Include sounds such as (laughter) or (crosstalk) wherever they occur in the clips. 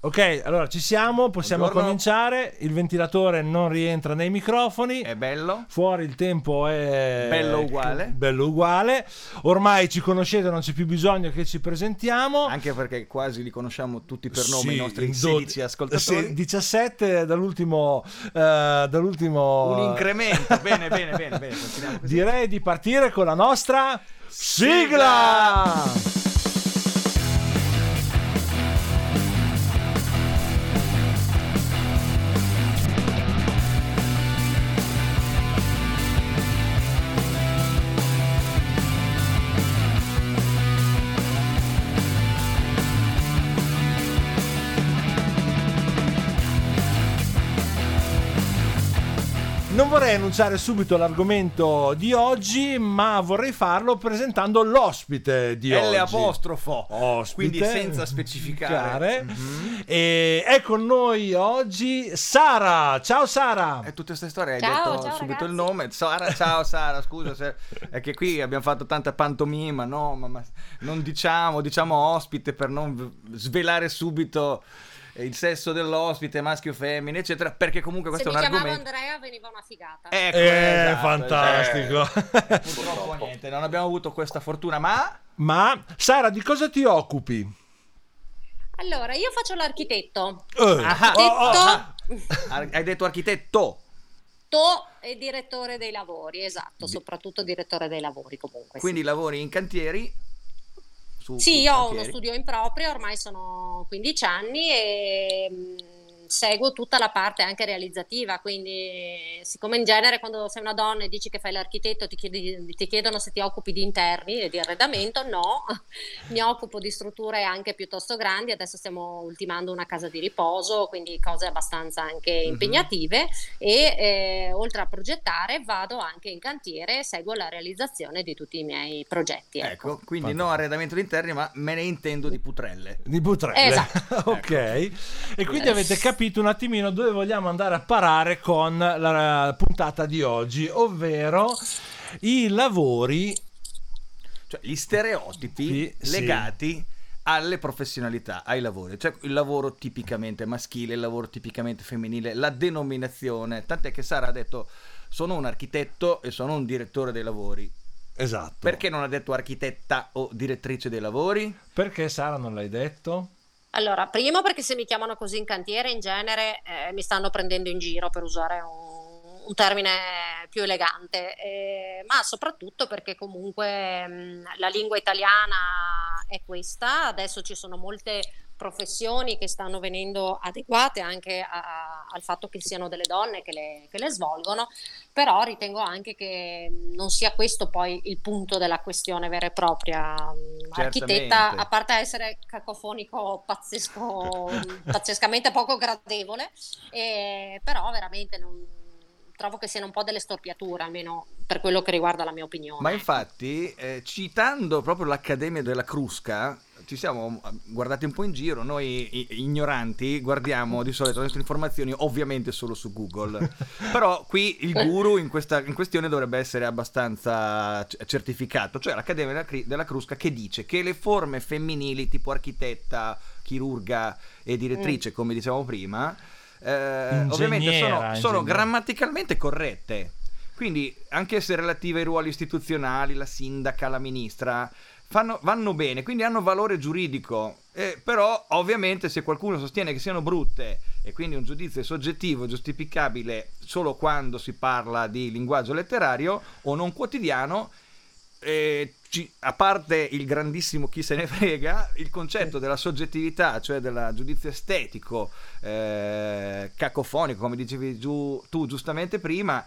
Ok, allora ci siamo, possiamo Buongiorno. cominciare. Il ventilatore non rientra nei microfoni. È bello? Fuori il tempo è Bello uguale. Bello uguale. Ormai ci conoscete, non c'è più bisogno che ci presentiamo. Anche perché quasi li conosciamo tutti per nome Sì, i nostri in 16 do- ascoltatori. sì, 17 dall'ultimo, eh, dall'ultimo Un incremento. bene, bene, bene, bene. Direi di partire con la nostra sigla. Non vorrei annunciare subito l'argomento di oggi, ma vorrei farlo presentando l'ospite di L oggi. apostrofo. Ospite. Quindi senza specificare. Specificare. E è con noi oggi Sara. Ciao Sara. E tutte queste storie hai Ciao, detto ciao, subito il ragazzi. nome. Sara, ciao Sara, scusa se (laughs) è che qui abbiamo fatto tanta pantomima, no, ma, ma non diciamo, diciamo ospite per non svelare subito il sesso dell'ospite, maschio, femmina, eccetera, perché comunque Se questo mi è un chiamavo argomento Andrea veniva una figata. Ecco, Eh, esatto, fantastico. eh, (laughs) purtroppo niente, non abbiamo avuto questa fortuna, ma Ma Sara, di cosa ti occupi? Allora, io faccio l'architetto. Eh, Ah, oh, oh, ah, Ar- hai detto architetto. To e direttore dei lavori, esatto, soprattutto direttore dei lavori comunque. Quindi sì. lavori in cantieri. Su, Sì, io ho uno studio in proprio, ormai sono 15 anni e mh, seguo tutta la parte anche realizzativa, quindi siccome in genere quando sei una donna e dici che fai l'architetto ti, chiedi- ti chiedono se ti occupi di interni e di arredamento, no, (laughs) mi occupo di strutture anche piuttosto grandi, adesso stiamo ultimando una casa di riposo, quindi cose abbastanza anche Mhm. impegnative e eh, oltre a progettare vado anche in cantiere e seguo la realizzazione di tutti i miei progetti. ecco. Ecco, quindi Fantastico. non arredamento di interni, ma me ne intendo di putrelle. Di Butrelle. Esatto. (laughs) ok. E quindi avete capito un attimino dove vogliamo andare a parare con la puntata di oggi, ovvero i lavori Cioè gli stereotipi Sì, sì. legati alle professionalità, ai lavori. Cioè il lavoro tipicamente maschile, il lavoro tipicamente femminile, la denominazione. Tant'è che Sara ha detto sono un architetto e sono un direttore dei lavori. Esatto. Perché non ha detto architetta o direttrice dei lavori? Perché Sara non l'hai detto? Allora, primo perché se mi chiamano così in cantiere, in genere eh, mi stanno prendendo in giro per usare un, un termine più elegante, eh, ma soprattutto perché comunque mh, la lingua italiana è questa, adesso ci sono molte professioni che stanno venendo adeguate anche a- al fatto che siano delle donne che le, che le svolgono, però ritengo anche che non sia questo poi il punto della questione vera e propria. Architetta, Certamente. a parte essere cacofonico pazzesco, (laughs) pazzescamente poco gradevole, eh, però veramente non- trovo che siano un po' delle storpiature, almeno per quello che riguarda la mia opinione. Ma infatti, eh, citando proprio l'Accademia della Crusca, ci siamo guardati un po' in giro, noi ignoranti guardiamo di solito le nostre informazioni ovviamente solo su Google, (laughs) però qui il guru in, questa, in questione dovrebbe essere abbastanza c- certificato, cioè l'Accademia della, Cri- della Crusca che dice che le forme femminili tipo architetta, chirurga e direttrice, come dicevamo prima, eh, ovviamente sono, sono grammaticalmente corrette. Quindi, anche se relative ai ruoli istituzionali, la sindaca, la ministra, fanno- vanno bene, quindi hanno valore giuridico. Eh, però, ovviamente, se qualcuno sostiene che siano brutte e quindi un giudizio è soggettivo, giustificabile solo quando si parla di linguaggio letterario o non quotidiano, eh, ci- a parte il grandissimo chi se ne frega, il concetto della soggettività, cioè del giudizio estetico, eh, cacofonico, come dicevi giù- tu giustamente prima,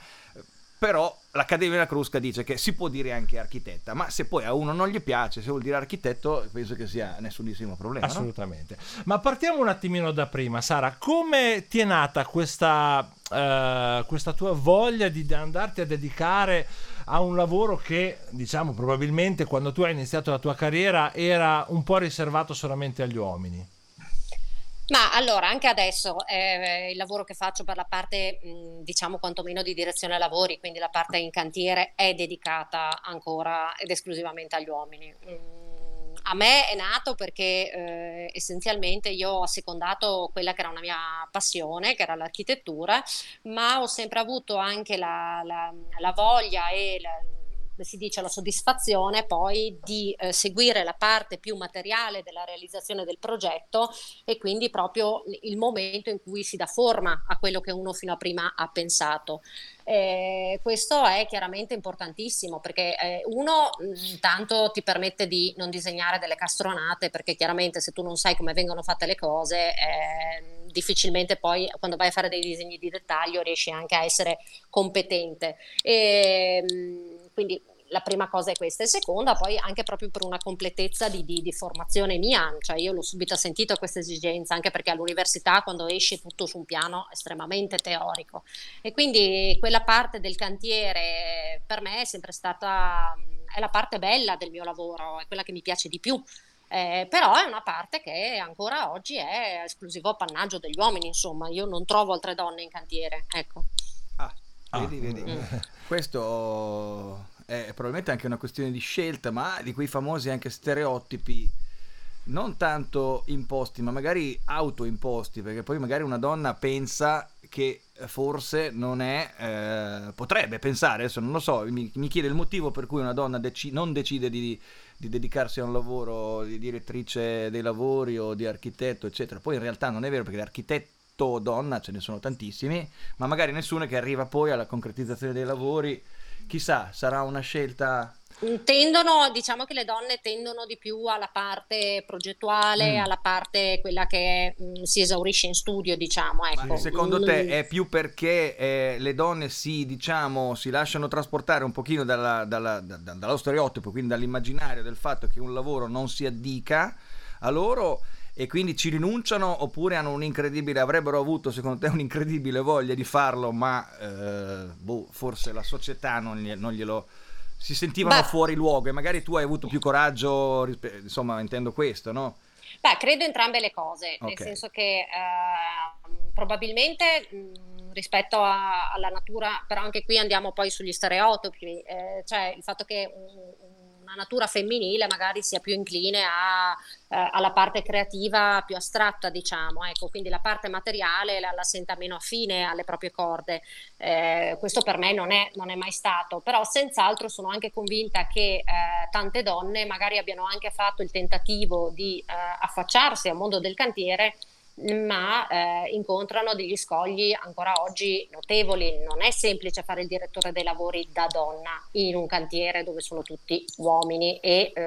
però l'Accademia della Crusca dice che si può dire anche architetta, ma se poi a uno non gli piace, se vuol dire architetto, penso che sia nessunissimo problema. no? Assolutamente. Ma partiamo un attimino da prima, Sara. Come ti è nata questa, eh, questa tua voglia di andarti a dedicare a un lavoro che, diciamo, probabilmente quando tu hai iniziato la tua carriera era un po' riservato solamente agli uomini? Ma allora, anche adesso eh, il lavoro che faccio per la parte, mh, diciamo, quantomeno di direzione lavori, quindi la parte in cantiere, è dedicata ancora ed esclusivamente agli uomini. Mm, a me è nato perché eh, essenzialmente io ho secondato quella che era una mia passione, che era l'architettura, ma ho sempre avuto anche la, la, la voglia e la, si dice, la soddisfazione poi di eh, seguire la parte più materiale della realizzazione del progetto e quindi proprio il momento in cui si dà forma a quello che uno fino a prima ha pensato. Eh, questo è chiaramente importantissimo perché eh, uno intanto ti permette di non disegnare delle castronate perché chiaramente se tu non sai come vengono fatte le cose eh, difficilmente poi quando vai a fare dei disegni di dettaglio riesci anche a essere competente. E, quindi la prima cosa è questa, e seconda poi anche proprio per una completezza di, di, di, formazione mia, cioè io l'ho subito sentito questa esigenza, anche perché all'università quando esci tutto su un piano estremamente teorico e quindi quella parte del cantiere per me è sempre stata, è la parte bella del mio lavoro, è quella che mi piace di più. Eh, però è una parte che ancora oggi è esclusivo appannaggio degli uomini, insomma, io non trovo altre donne in cantiere, ecco. Ah, vedi, ah. vedi. Mm. (laughs) Questo è probabilmente anche una questione di scelta, ma di quei famosi anche stereotipi non tanto imposti, ma magari autoimposti, perché poi magari una donna pensa che forse non è, eh, potrebbe pensare, adesso non lo so, mi, mi, chiede il motivo per cui una donna deci- non decide di, di, dedicarsi a un lavoro di direttrice dei lavori o di architetto, eccetera. Poi in realtà non è vero perché l'architetto donna ce ne sono tantissimi, ma magari nessuno che arriva poi alla concretizzazione dei lavori chissà, sarà una scelta Tendono, diciamo che le donne tendono di più alla parte progettuale, mm. alla parte quella che mh, mm, si esaurisce in studio, diciamo. Ecco. secondo mm. te è più perché eh, le donne si, diciamo, si lasciano trasportare un pochino dalla, dalla, da, dallo stereotipo, quindi dall'immaginario del fatto che un lavoro non si addica a loro e quindi ci rinunciano oppure hanno un incredibile, avrebbero avuto secondo te un'incredibile voglia di farlo, ma eh, boh, forse la società non, gli, non glielo si sentivano Beh. fuori luogo e magari tu hai avuto più coraggio, insomma intendo questo, no? Beh, credo entrambe le cose, okay. nel senso che eh, probabilmente mh, rispetto a, alla natura, però anche qui andiamo poi sugli stereotipi, eh, cioè il fatto che una natura femminile magari sia più incline a, eh, alla parte creativa più astratta, diciamo, ecco, quindi la parte materiale la, la senta meno affine alle proprie corde. Eh, questo per me non è, non è, mai stato, però senz'altro sono anche convinta che eh, tante donne magari abbiano anche fatto il tentativo di eh, affacciarsi al mondo del cantiere ma eh, incontrano degli scogli ancora oggi notevoli. Non è semplice fare il direttore dei lavori da donna in un cantiere dove sono tutti uomini e eh,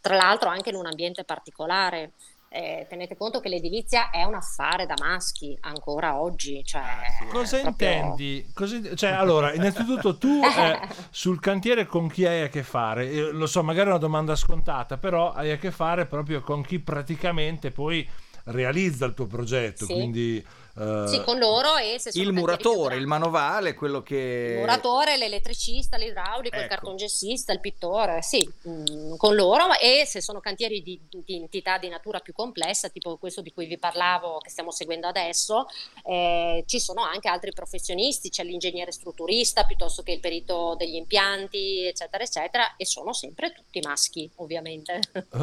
tra l'altro anche in un ambiente particolare. Eh, tenete conto che l'edilizia è un affare da maschi ancora oggi. Cioè, ah, Cosa proprio... intendi? Cosa, cioè, allora, innanzitutto tu (laughs) eh, sul cantiere con chi hai a che fare? Io, lo so, magari è una domanda scontata, però hai a che fare proprio con chi praticamente poi realizza il tuo progetto, sì. quindi Uh, sì, con loro e se il muratore, il manovale, quello che... Il muratore, l'elettricista, l'idraulico, ecco. il cartongessista, il pittore, sì, mh, mm, con loro e se sono cantieri di, di, entità di natura più complessa, tipo questo di cui vi parlavo, che stiamo seguendo adesso, eh, ci sono anche altri professionisti, c'è l'ingegnere strutturista piuttosto che il perito degli impianti, eccetera, eccetera, e sono sempre tutti maschi, ovviamente.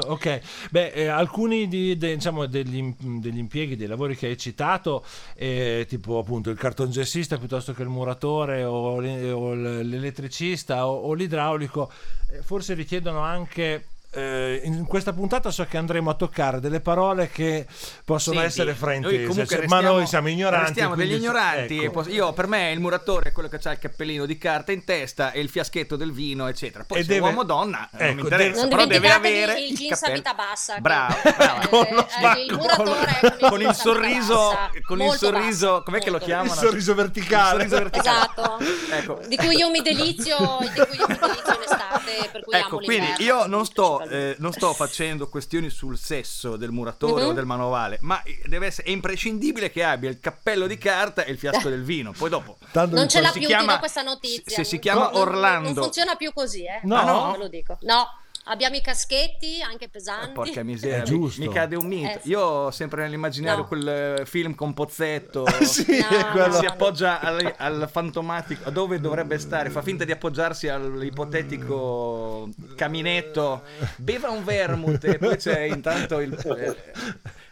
ok, beh, eh, alcuni di, de, diciamo, degli, degli impieghi, dei lavori che hai citato, eh, tipo appunto il cartongessista piuttosto che il muratore o, l'elettricista o, o l'idraulico, eh, forse richiedono anche eh, in questa puntata so che andremo a toccare delle parole che possono Senti, essere fraintese, cioè, ma noi siamo ignoranti. Siamo degli ignoranti. Ecco. Io, per me, il muratore è quello che ha il cappellino di carta in testa e il fiaschetto del vino, eccetera. Poi, e se deve... uomo o donna, ecco, non mi interessa, deve... però deve avere il, il jeans a vita bassa. Bravo, bravo. con, lo eh, il muratore con, (laughs) con il sorriso, con il sorriso, com'è che lo chiamano? Il sorriso verticale. Il sorriso verticale. Esatto. ecco. Di cui io mi delizio, di cui io mi delizio in estate, per cui ecco, quindi io non sto eh, non sto facendo questioni sul sesso del muratore mm-hmm. o mhm. del manovale, ma deve essere è imprescindibile che abbia il cappello di carta e il fiasco del vino. Poi dopo non ce l'ha più chiama, questa notizia. Se, se si chiama no, Orlando, non, non, funziona più così, eh? No, no, ve lo dico. No. Abbiamo i caschetti anche pesanti. Eh, porca (laughs) miseria, mi, giusto. mi cade un mito. Eh, sì. Io ho sempre nell'immaginario No. quel eh, film con Pozzetto. (laughs) sì, No, no, si no. appoggia al, al fantomatico dove dovrebbe stare fa finta di appoggiarsi all'ipotetico caminetto beva un vermouth e poi c'è intanto il- eh,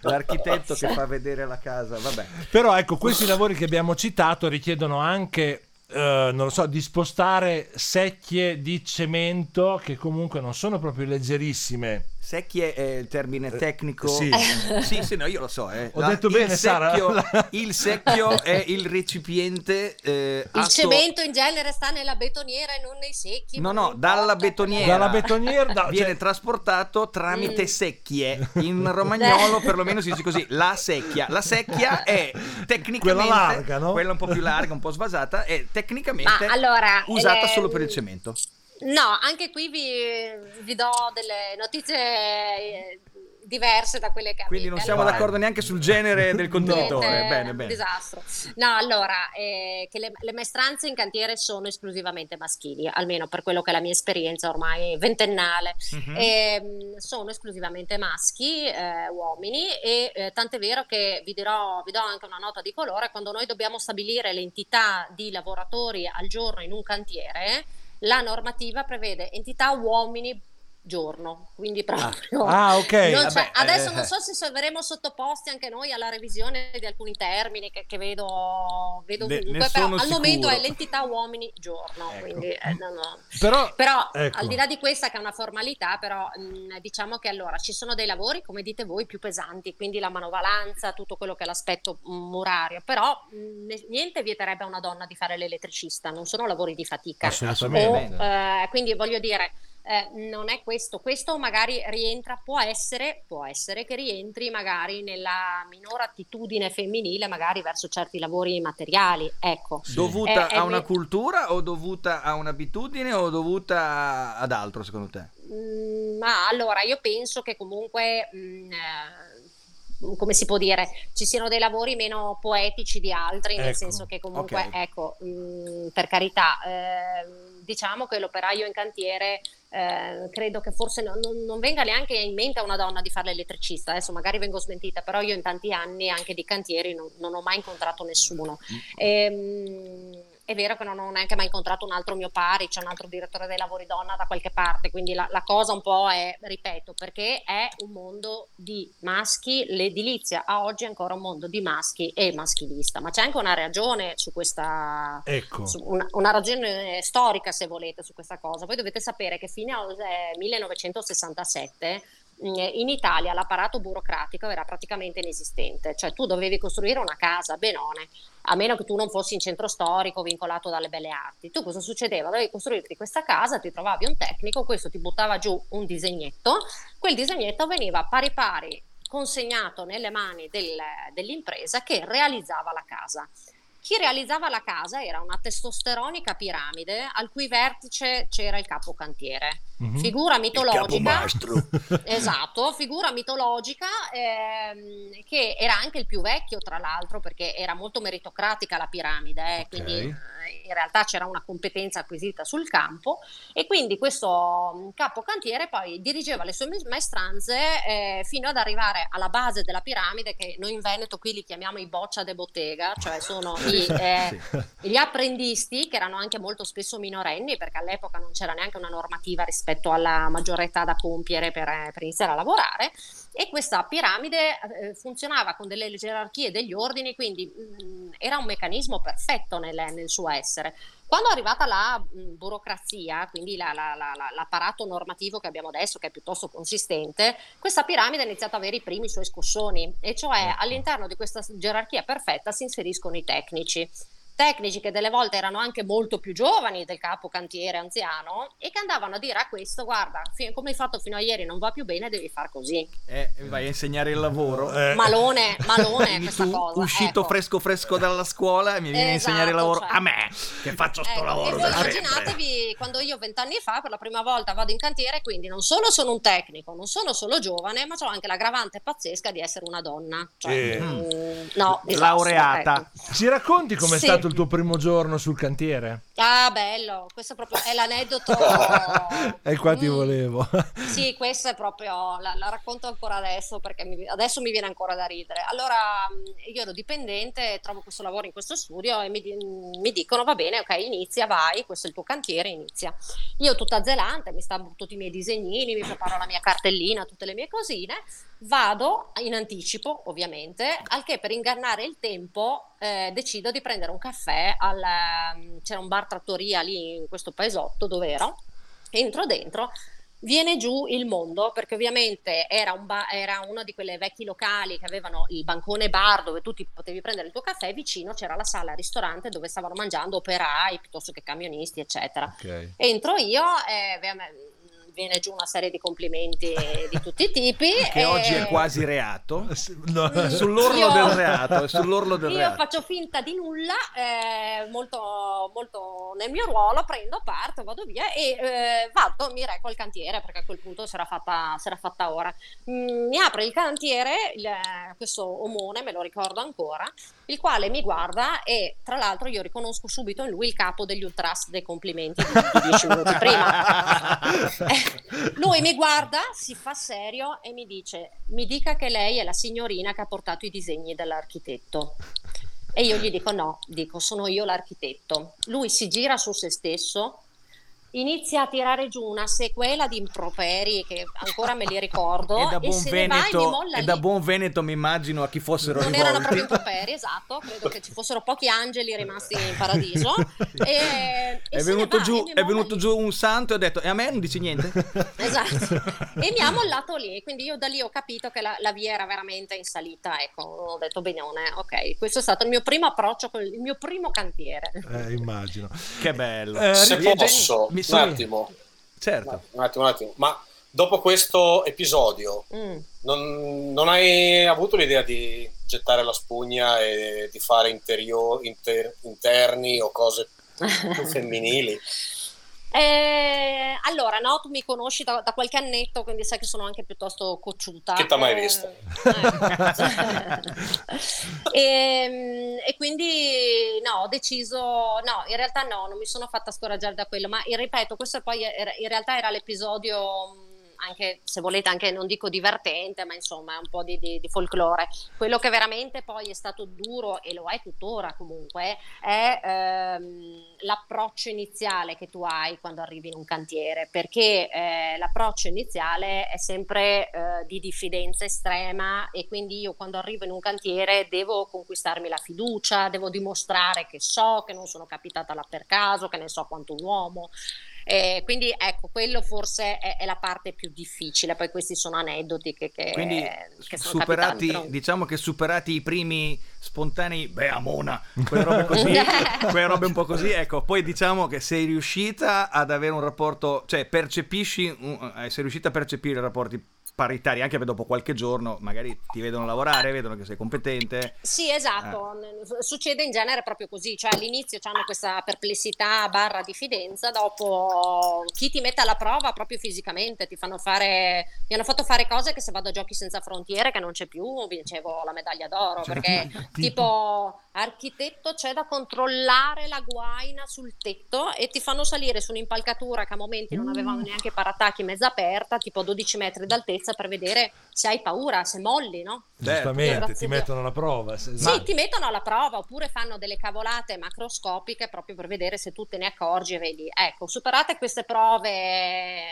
l'architetto che fa vedere la casa vabbè Però ecco, questi lavori che abbiamo citato richiedono anche, eh, non lo so, di spostare secchie di cemento che comunque non sono proprio leggerissime. Secchie è il termine tecnico sì. (laughs) sì, sì, no, io lo so eh. Ho detto il bene, Sara. secchio, (laughs) il secchio è il recipiente eh, Il atto- cemento in genere sta nella betoniera e non nei secchi. No, no, dalla betoniera. Dalla betoniera, da- viene cioè- trasportato tramite Mm. secchie. In romagnolo perlomeno si dice così, la secchia. La secchia è (laughs) tecnicamente Quella larga, no? quella un po' più larga, un po' svasata, è tecnicamente Ma allora, usata eh, solo per il cemento. No, anche qui vi, vi do delle notizie eh, diverse da quelle che Quindi non siamo Allora, d'accordo neanche sul genere del (laughs) contenitore. Niente, Bene, bene. disastro. No, allora, eh, che le, le maestranze in cantiere sono esclusivamente maschili, almeno per quello che è la mia esperienza ormai ventennale. Mhm. Ehm, sono esclusivamente maschi, eh, uomini, e eh, tant'è vero che vi, dirò, vi do anche una nota di colore, quando noi dobbiamo stabilire l'entità di lavoratori al giorno in un cantiere, la normativa prevede entità uomini giorno, quindi proprio... Ah, ok. Non vabbè, adesso eh. non so se verremo sottoposti anche noi alla revisione di alcuni termini che, che vedo, vedo Ne- ovunque, ne però sono al momento sicuro. è l'entità uomini giorno, Ecco. quindi eh, no, no. Però, Però ecco. al di là di questa che è una formalità, però mh, diciamo che allora ci sono dei lavori, come dite voi, più pesanti, quindi la manovalanza, tutto quello che è l'aspetto mh, murario, però mh, ne- niente vieterebbe a una donna di fare l'elettricista, non sono lavori di fatica. Assolutamente. O, eh, quindi voglio dire, eh, non è questo, questo magari rientra, può essere, può essere che rientri magari nella minore attitudine femminile, magari verso certi lavori materiali, ecco. Dovuta È- è a una ve- cultura o dovuta a un'abitudine o dovuta ad altro secondo te? Mm, ma allora io penso che comunque, mm, eh, come si può dire, ci siano dei lavori meno poetici di altri, nel Ecco, senso che comunque, ok. ecco, mm, per carità, ehm, diciamo che l'operaio in cantiere. Eh, credo che forse non, non- venga neanche in mente a una donna di fare l'elettricista, adesso magari vengo smentita, però io in tanti anni anche di cantieri non, non ho mai incontrato nessuno. Ehm, è vero che non ho neanche mai incontrato un altro mio pari, c'è un altro direttore dei lavori donna da qualche parte, quindi la, la cosa un po' è, ripeto, perché è un mondo di maschi, l'edilizia a oggi è ancora un mondo di maschi e maschilista, ma c'è anche una ragione su questa, Ecco. su una, una ragione storica se volete su questa cosa. Voi dovete sapere che fino al eh, 1967 mh, in Italia l'apparato burocratico era praticamente inesistente, cioè tu dovevi costruire una casa a Benone, a meno che tu non fossi in centro storico vincolato dalle belle arti. Tu cosa succedeva? Dovevi costruirti questa casa, ti trovavi un tecnico, questo ti buttava giù un disegnetto, quel disegnetto veniva pari pari consegnato nelle mani del- dell'impresa che realizzava la casa. Chi realizzava la casa era una testosteronica piramide al cui vertice c'era il capocantiere. Mhm. Figura mitologica. (laughs) Esatto, figura mitologica ehm, che era anche il più vecchio, tra l'altro, perché era molto meritocratica la piramide, eh, Ok. quindi eh, in realtà c'era una competenza acquisita sul campo e quindi questo mh, capocantiere poi dirigeva le sue maestranze eh, fino ad arrivare alla base della piramide che noi in Veneto qui li chiamiamo i boccia de bottega, cioè sono (laughs) i, eh, Sì. gli apprendisti che erano anche molto spesso minorenni perché all'epoca non c'era neanche una normativa rispetto alla maggiore età da compiere per, eh, per iniziare a lavorare e questa piramide eh, funzionava con delle gerarchie degli ordini quindi mh, era un meccanismo perfetto nel, nel suo essere quando è arrivata la mh, burocrazia, quindi la- la- la- la- l'apparato normativo che abbiamo adesso, che è piuttosto consistente, questa piramide ha iniziato ad avere i primi suoi scossoni, e cioè Ecco. all'interno di questa gerarchia perfetta si inseriscono i tecnici. Tecnici che delle volte erano anche molto più giovani del capo cantiere anziano e che andavano a dire a questo: Guarda, fi- come hai fatto fino a ieri non va più bene, devi far così. Eh, vai a insegnare il lavoro. Eh, Malone, malone Quindi (laughs) questa tu, cosa. uscito ecco. fresco fresco dalla scuola e mi vieni a insegnare il Esatto, lavoro cioè. a me che faccio sto Ecco, lavoro e voi sempre. immaginatevi quando io vent'anni fa per la prima volta vado in cantiere, quindi non solo sono un tecnico, non sono solo giovane, ma ho anche l'aggravante pazzesca di essere una donna. Cioè, Eh. mm, no, disastro, Laureata. ecco. Ci racconti com'è Sì. stato il tuo primo giorno sul cantiere? Ah, bello, questo proprio è l'aneddoto. (laughs) e qua ti Mm. volevo. Sì, questa è proprio, la, la racconto ancora adesso perché mi- adesso mi viene ancora da ridere. Allora, mh, io ero dipendente, trovo questo lavoro in questo studio e mi, mi dicono va bene, ok, inizia, vai, questo è il tuo cantiere, inizia. Io tutta zelante, mi stampo tutti i miei disegnini, mi preparo la mia cartellina, tutte le mie cosine, vado in anticipo, ovviamente, al che per ingannare il tempo eh, decido di prendere un caffè al... mm, c'era un bar trattoria lì in questo paesotto dove ero, entro dentro Viene giù il mondo perché ovviamente era, un ba- era uno di quelle vecchi locali che avevano il bancone bar dove tu ti potevi prendere il tuo caffè, vicino c'era la sala ristorante dove stavano mangiando operai piuttosto che camionisti, eccetera. Ok. Entro io e ovviamente viene giù una serie di complimenti di tutti i tipi. (laughs) Che e- oggi è quasi reato. (laughs) No, Mm. (laughs) Sull'orlo Io- del reato, sull'orlo del Io reato. faccio finta di nulla, eh, molto, molto nel mio ruolo, prendo, parto, vado via e eh, vado, mi reco al cantiere perché a quel punto si era fatta, si era fatta ora. Mm, mi apre il cantiere, il- questo omone, me lo ricordo ancora, il quale mi guarda e tra l'altro io riconosco subito in lui il capo degli ultras dei complimenti di, di dieci minuti prima. (laughs) Eh, lui mi guarda, si fa serio e mi dice: Mi dica che lei è la signorina che ha portato i disegni dell'architetto. E io gli dico: No, dico, sono io l'architetto. Lui si gira su se stesso, inizia a tirare giù una sequela di improperi che ancora me li (laughs) ricordo. E da e buon e mi Veneto, molla e lì. da buon Veneto mi immagino a chi fossero Non erano rivolti. proprio improperi, esatto. Credo che ci fossero pochi angeli rimasti in paradiso. E, (laughs) e È venuto, va giù, e è venuto giù un santo e ha detto: E a me non dici niente? (laughs) Esatto, e mi ha mollato lì, quindi io da lì ho capito che la, la via era veramente in salita, ecco, ho detto benone, ok, questo è stato il mio primo approccio con il, mio primo cantiere. Eh, immagino. che bello. Eh, Se posso, mi un attimo, Certo. un attimo, un attimo, ma dopo questo episodio Mm. non, non hai avuto l'idea di gettare la spugna e di fare interio- inter- interni o cose (laughs) più femminili? Eh, allora, no, tu mi conosci da, da qualche annetto, quindi sai che sono anche piuttosto cocciuta. Che t'ha mai Eh, visto? eh. e, e quindi no, ho deciso, no, in realtà no, non mi sono fatta scoraggiare da quello, ma ripeto, questo poi era- in realtà era l'episodio anche se volete anche non dico divertente, ma insomma un po' di, di- di folklore. Quello che veramente poi è stato duro e lo è tuttora comunque è ehm, l'approccio iniziale che tu hai quando arrivi in un cantiere, perché eh, l'approccio iniziale è sempre eh, di diffidenza estrema e quindi io quando arrivo in un cantiere devo conquistarmi la fiducia, devo dimostrare che so, che non sono capitata là per caso, che ne so quanto un uomo. Eh, quindi ecco, quello forse è, è la parte più difficile, poi questi sono aneddoti che, che, Quindi che sono superati, però- diciamo che superati i primi spontanei, beh, Amona, quelle robe così, (laughs) quelle robe un po' così, ecco, poi diciamo che sei riuscita ad avere un rapporto, cioè percepisci, eh, sei riuscita a percepire rapporti paritari anche dopo qualche giorno, magari ti vedono lavorare, vedono che sei competente. Sì, esatto, N- succede in genere proprio così, cioè all'inizio hanno questa perplessità barra diffidenza, dopo chi ti mette alla prova proprio fisicamente, ti fanno fare, mi hanno fatto fare cose che se vado a Giochi Senza Frontiere, che non c'è più, vincevo la medaglia d'oro, perché (laughs) tipo architetto c'è da controllare la guaina sul tetto e ti fanno salire su un'impalcatura che a momenti non avevano neanche i paratacchi mezza aperta, tipo 12 metri d'altezza per vedere se hai paura, se molli, no? Giustamente, Grazie ti Dio. mettono alla prova. se- Sì, ti mettono alla prova oppure fanno delle cavolate macroscopiche proprio per vedere se tu te ne accorgi e vedi. Ecco, superate queste prove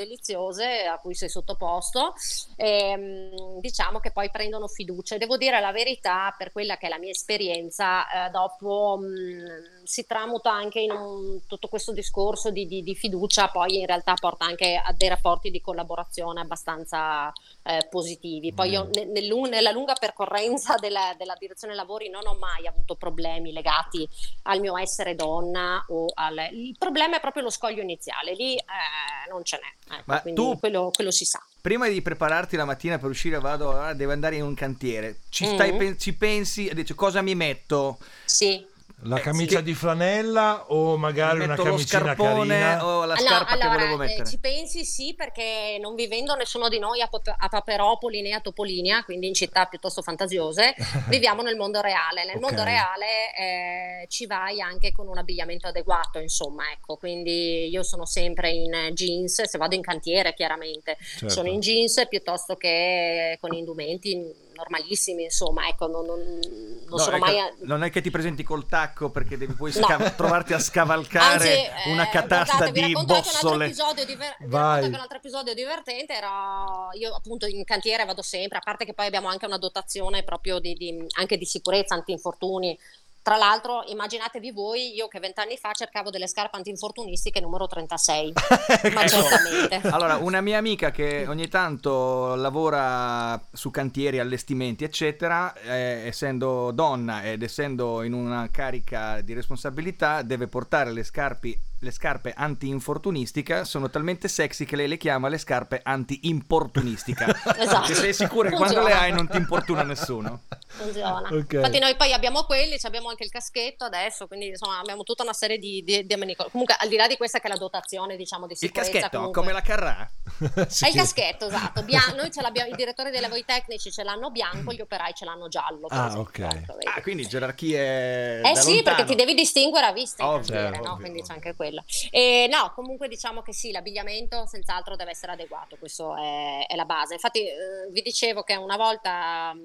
deliziose a cui sei sottoposto, ehm, diciamo che poi prendono fiducia. E devo dire la verità, per quella che è la mia esperienza, eh, dopo mh, si tramuta anche in un- tutto questo discorso di, di- di fiducia, poi in realtà porta anche a dei rapporti di collaborazione abbastanza eh, positivi. Poi io ne- nel nella lunga percorrenza (laughs) della, della direzione lavori non ho mai avuto problemi legati al mio essere donna o al... Il problema è proprio lo scoglio iniziale, lì eh, non ce n'è. Ecco, Ma quindi tu- quello, quello si sa. Prima di prepararti la mattina per uscire, vado, ah, devo andare in un cantiere. Ci, stai Mhm. pen- ci pensi e dici cosa mi metto? Sì. La Eh, camicia sì. di flanella o magari una camicina scarpone carina? o la no, scarpa che allora, volevo eh, mettere. ci pensi sì perché non vivendo nessuno di noi a, Pop- a Paperopoli né a Topolinia, quindi in città piuttosto fantasiose, (laughs) viviamo nel mondo reale. Nel Ok. mondo reale eh, ci vai anche con un abbigliamento adeguato, insomma, ecco, quindi io sono sempre in jeans, se vado in cantiere chiaramente, Certo. sono in jeans piuttosto che con indumenti normalissimi, insomma, ecco, non, non- non No, sono ecco, mai... a- Non è che ti presenti col tacco perché devi poi No. scav- trovarti a scavalcare Anzi, eh, una catasta guardate, vi di racconto anche un altro bossole. episodio diver- vi Vai. racconto anche un altro episodio divertente era io appunto in cantiere vado sempre a parte che poi abbiamo anche una dotazione proprio di, di- anche di sicurezza antinfortuni tra l'altro immaginatevi voi io che vent'anni fa cercavo delle scarpe antinfortunistiche numero 36 (laughs) ma certamente. Allora, una mia amica che ogni tanto lavora su cantieri, allestimenti, eccetera, eh, essendo donna ed essendo in una carica di responsabilità, deve portare le scarpe, le scarpe anti-infortunistica. Sono talmente sexy che lei le chiama le scarpe anti-importunistica. (laughs) Esatto. Che sei sicura che quando le hai non ti importuna nessuno. funziona. Ok. Infatti noi poi abbiamo quelli, ci abbiamo anche il caschetto adesso, quindi insomma abbiamo tutta una serie di, di, di amenicoli. Comunque al di là di questa che è la dotazione diciamo di Il sicurezza caschetto, comunque- come la Carrà. Sì. (laughs) È il caschetto, esatto. Bia- noi ce l'abbiamo, i direttori dei lavori tecnici ce l'hanno bianco, gli operai ce l'hanno giallo. Ah, esempio, ok. vedi. Ah, quindi gerarchie Eh da sì, lontano. perché ti devi distinguere a vista Ovvio, ovvio, no? Quindi c'è anche quello. E no, comunque diciamo che sì, l'abbigliamento senz'altro deve essere adeguato, questo è, è la base. Infatti eh, vi dicevo che una volta mh,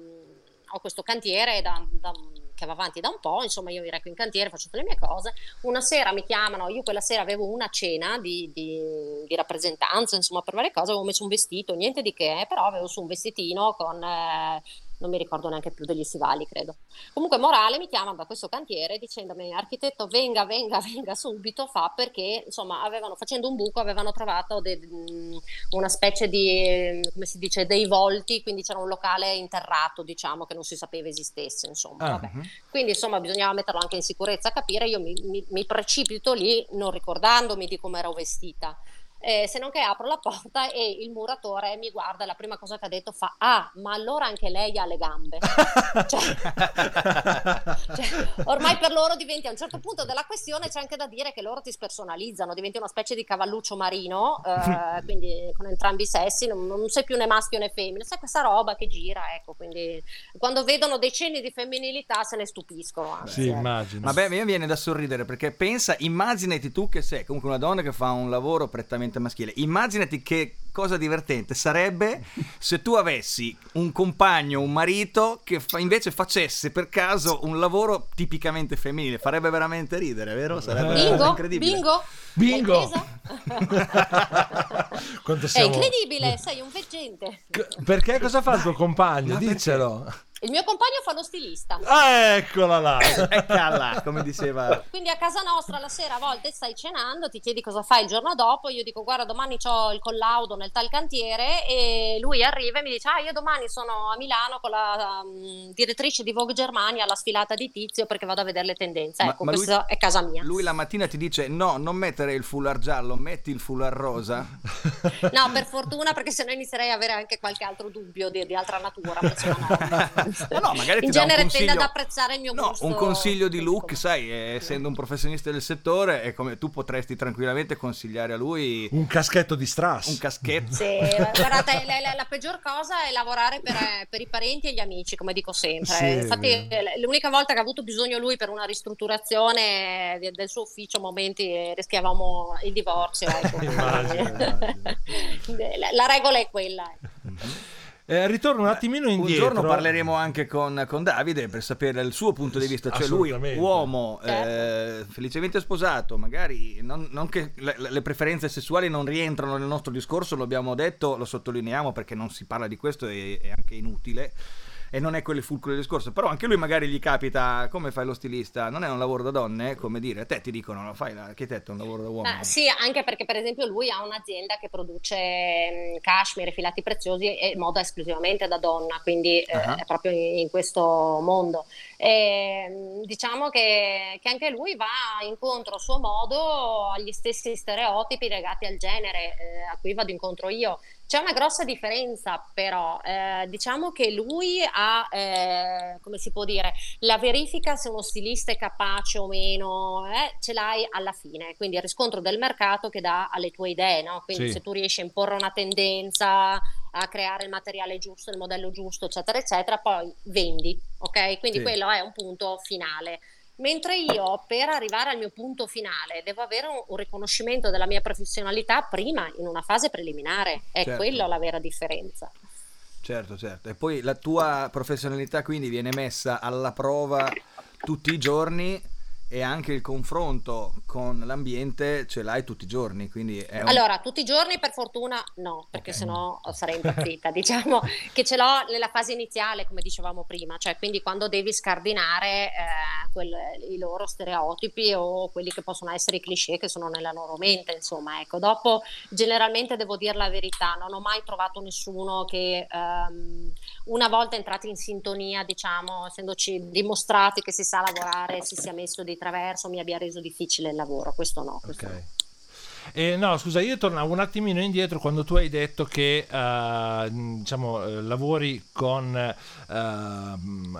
ho questo cantiere da- da- che va avanti da un po', insomma io mi reco in cantiere, faccio tutte le mie cose, una sera mi chiamano, io quella sera avevo una cena di, di- di rappresentanza, insomma per varie cose, avevo messo un vestito, niente di che, però avevo su un vestitino con... eh, non mi ricordo neanche più degli stivali, credo. Comunque Morale mi chiama da questo cantiere dicendomi architetto venga, venga, (laughs) venga subito, fa perché insomma avevano, facendo un buco avevano trovato de- mh, una specie di, come si dice, dei volti, quindi c'era un locale interrato diciamo che non si sapeva esistesse, insomma. Mhm. Quindi insomma bisognava metterlo anche in sicurezza, capire, io mi, mi- mi precipito lì non ricordandomi di come ero vestita. Eh, se non che apro la porta e il muratore mi guarda e la prima cosa che ha detto fa ah ma allora anche lei ha le gambe (laughs) cioè, cioè, ormai per loro diventi a un certo punto della questione c'è anche da dire che loro ti spersonalizzano diventi una specie di cavalluccio marino eh, (laughs) quindi con entrambi i sessi non, non sei più né maschio né femmina sai questa roba che gira ecco quindi quando vedono dei cenni di femminilità se ne stupiscono anzi, Sì, ecco. immagino. Vabbè, mi viene da sorridere perché pensa, immaginati tu che sei comunque una donna che fa un lavoro prettamente maschile. Immaginati che cosa divertente sarebbe (laughs) se tu avessi un compagno, un marito che fa- invece facesse per caso un lavoro tipicamente femminile. Farebbe veramente ridere, vero? Sarebbe bingo incredibile. bingo Bingo! (laughs) È siamo- incredibile, sei un veggente. C- Perché cosa fa il tuo compagno? Ma perché? Il mio compagno fa lo stilista. Ah, eccola là. (laughs) Eccola, come diceva. Quindi a casa nostra la sera a volte stai cenando, ti chiedi cosa fai il giorno dopo, io dico guarda domani ho il collaudo nel tal cantiere e lui arriva e mi dice ah io domani sono a Milano con la um, direttrice di Vogue Germania alla sfilata di Tizio perché vado a vedere le tendenze. Ma- ecco, ma lui- questa è casa mia. Lui la mattina ti dice no, non mettere il foulard giallo, metti il foulard rosa. (laughs) No, per fortuna perché sennò inizierei a avere anche qualche altro dubbio di, di altra natura. (laughs) invece no. Magari In ti dà un genere consiglio- tende ad apprezzare il mio No, gusto. un consiglio di look, fisico. sai, eh, essendo un professionista del settore, è come tu potresti tranquillamente consigliare a lui Un caschetto di strass. un caschetto. Sì, guardate, la, la- la peggior cosa è lavorare per, per i parenti e gli amici, come dico sempre. Sì, è Infatti, vero. l'unica volta che ha avuto bisogno lui per una ristrutturazione de- del suo ufficio, momenti eh, rischiavamo il divorzio. ecco. (laughs) Immagino, immagino. (laughs) la, la regola è quella. Eh, ritorno un attimino Un indietro. giorno parleremo anche con, con Davide per sapere il suo punto di vista, cioè lui, uomo Certo. eh, felicemente sposato, magari non, non che le, le preferenze sessuali non rientrano nel nostro discorso, lo abbiamo detto, lo sottolineiamo perché non si parla di questo e è anche inutile. E non è quello il fulcro del discorso, però anche lui magari gli capita, come fai lo stilista? Non è un lavoro da donne, come dire, a te ti dicono, no, fai l'architetto, è un lavoro da uomo. Ah, sì, anche perché per esempio lui ha un'azienda che produce cashmere, filati preziosi e moda esclusivamente da donna, quindi eh, Ah. è proprio in, in questo mondo. E, diciamo che, che anche lui va incontro a suo modo agli stessi stereotipi legati al genere eh, a cui vado incontro io. C'è una grossa differenza, però, eh, diciamo che lui ha, eh, come si può dire, la verifica se uno stilista è capace o meno, eh, ce l'hai alla fine, quindi il riscontro del mercato che dà alle tue idee, no? Quindi Sì. se tu riesci a imporre una tendenza, a creare il materiale giusto, il modello giusto, eccetera, eccetera, poi vendi, ok? Quindi Sì. quello è un punto finale. Mentre io per arrivare al mio punto finale devo avere un, un riconoscimento della mia professionalità prima, in una fase preliminare. È Certo. quella la vera differenza. Certo, certo. E poi la tua professionalità quindi viene messa alla prova tutti i giorni e anche il confronto con l'ambiente ce l'hai tutti i giorni, quindi un... Allora, tutti i giorni per fortuna no, perché Ok. sennò sarei impazzita. (laughs) diciamo che ce l'ho nella fase iniziale, come dicevamo prima, cioè quindi quando devi scardinare eh, quel- i loro stereotipi o quelli che possono essere i cliché che sono nella loro mente, insomma, ecco. Dopo generalmente devo dire la verità, non ho mai trovato nessuno che ehm, una volta entrati in sintonia, diciamo, essendoci dimostrati che si sa lavorare, si sia messo di traverso, mi abbia reso difficile il lavoro, questo no. Questo no. Ok. Eh, no, scusa, io tornavo un attimino indietro quando tu hai detto che eh, diciamo, eh, lavori con eh,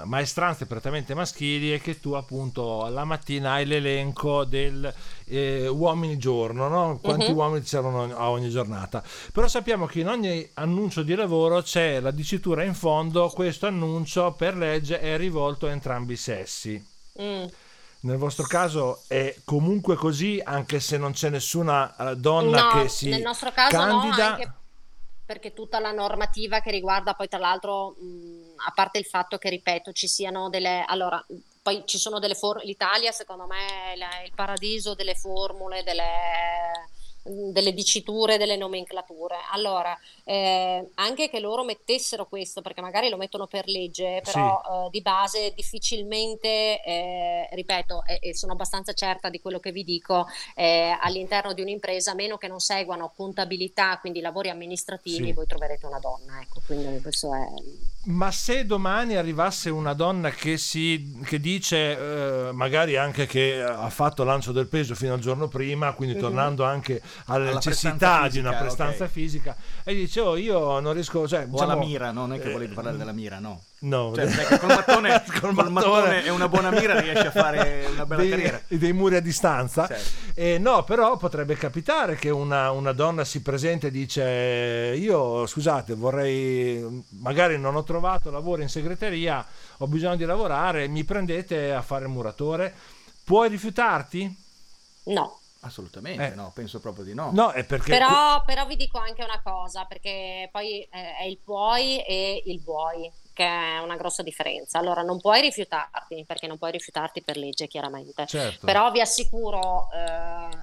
maestranze prettamente maschili e che tu appunto la mattina hai l'elenco del eh, uomini giorno, no? quanti Mhm. uomini c'erano a ogni giornata. Però sappiamo che in ogni annuncio di lavoro c'è la dicitura in fondo, questo annuncio per legge è rivolto a entrambi i sessi. Mm. Nel vostro caso è comunque così, anche se non c'è nessuna eh, donna No, che si nel nostro caso candida. no, anche perché tutta la normativa che riguarda poi tra l'altro, mh, a parte il fatto che ripeto, ci siano delle allora, poi ci sono delle formule, l'Italia secondo me è il paradiso delle formule, delle delle diciture, delle nomenclature. Allora, eh, anche che loro mettessero questo, perché magari lo mettono per legge, però eh, di base difficilmente, eh, ripeto, e, e sono abbastanza certa di quello che vi dico, eh, all'interno di un'impresa, a meno che non seguano contabilità, quindi lavori amministrativi, Sì. voi troverete una donna. Ecco, quindi questo è. Ma se domani arrivasse una donna che, si, che dice, eh, magari anche che ha fatto lancio del peso fino al giorno prima, quindi Mhm. tornando anche alla, Alla necessità di una prestanza ok. fisica, e dice, oh, io non riesco, cioè, O alla diciamo- mira, no? Non è che eh, volevi parlare della mira, no. No, Cioè, perché col mattone, (laughs) Col col mattone e una buona mira riesci a fare una bella dei, carriera. dei muri a distanza. Certo. Eh, no, però potrebbe capitare che una, una donna si presenta e dice: Io scusate, vorrei, magari non ho trovato lavoro in segreteria, ho bisogno di lavorare, mi prendete a fare il muratore. Puoi rifiutarti? No. Assolutamente, Eh. no, penso proprio di no. No, è perché. Però, però vi dico anche una cosa, perché poi eh, è il puoi e il vuoi, che è una grossa differenza. Allora, non puoi rifiutarti, perché non puoi rifiutarti per legge, chiaramente. Certo. Però vi assicuro, eh,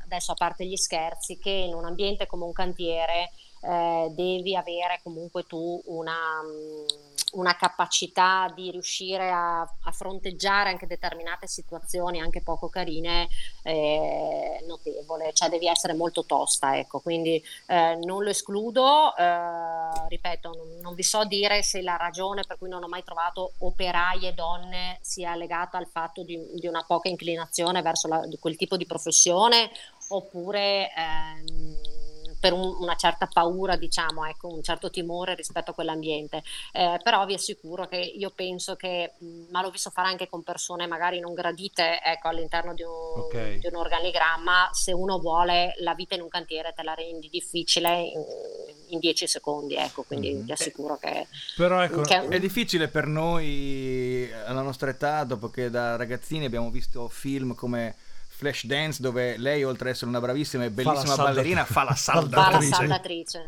adesso a parte gli scherzi, che in un ambiente come un cantiere eh, devi avere comunque tu una, mh, una capacità di riuscire a, a fronteggiare anche determinate situazioni, anche poco carine, eh, notevole, cioè devi essere molto tosta, ecco, quindi eh, non lo escludo, eh, ripeto, non, non vi so dire se la ragione per cui non ho mai trovato operaie donne sia legata al fatto di, di una poca inclinazione verso la- quel tipo di professione oppure ehm, per un- una certa paura, diciamo, ecco, un certo timore rispetto a quell'ambiente. Eh, però vi assicuro che io penso che, ma l'ho visto fare anche con persone magari non gradite, ecco, all'interno di un, Ok. di un organigramma, se uno vuole la vita in un cantiere te la rendi difficile in, in 10 secondi, ecco, quindi Mhm. vi assicuro che... Però ecco, che- È difficile per noi alla nostra età, dopo che da ragazzini abbiamo visto film come Flashdance, dove lei, oltre ad essere una bravissima e bellissima salda- ballerina, fa la fa (laughs) la saldatrice. saldatrice.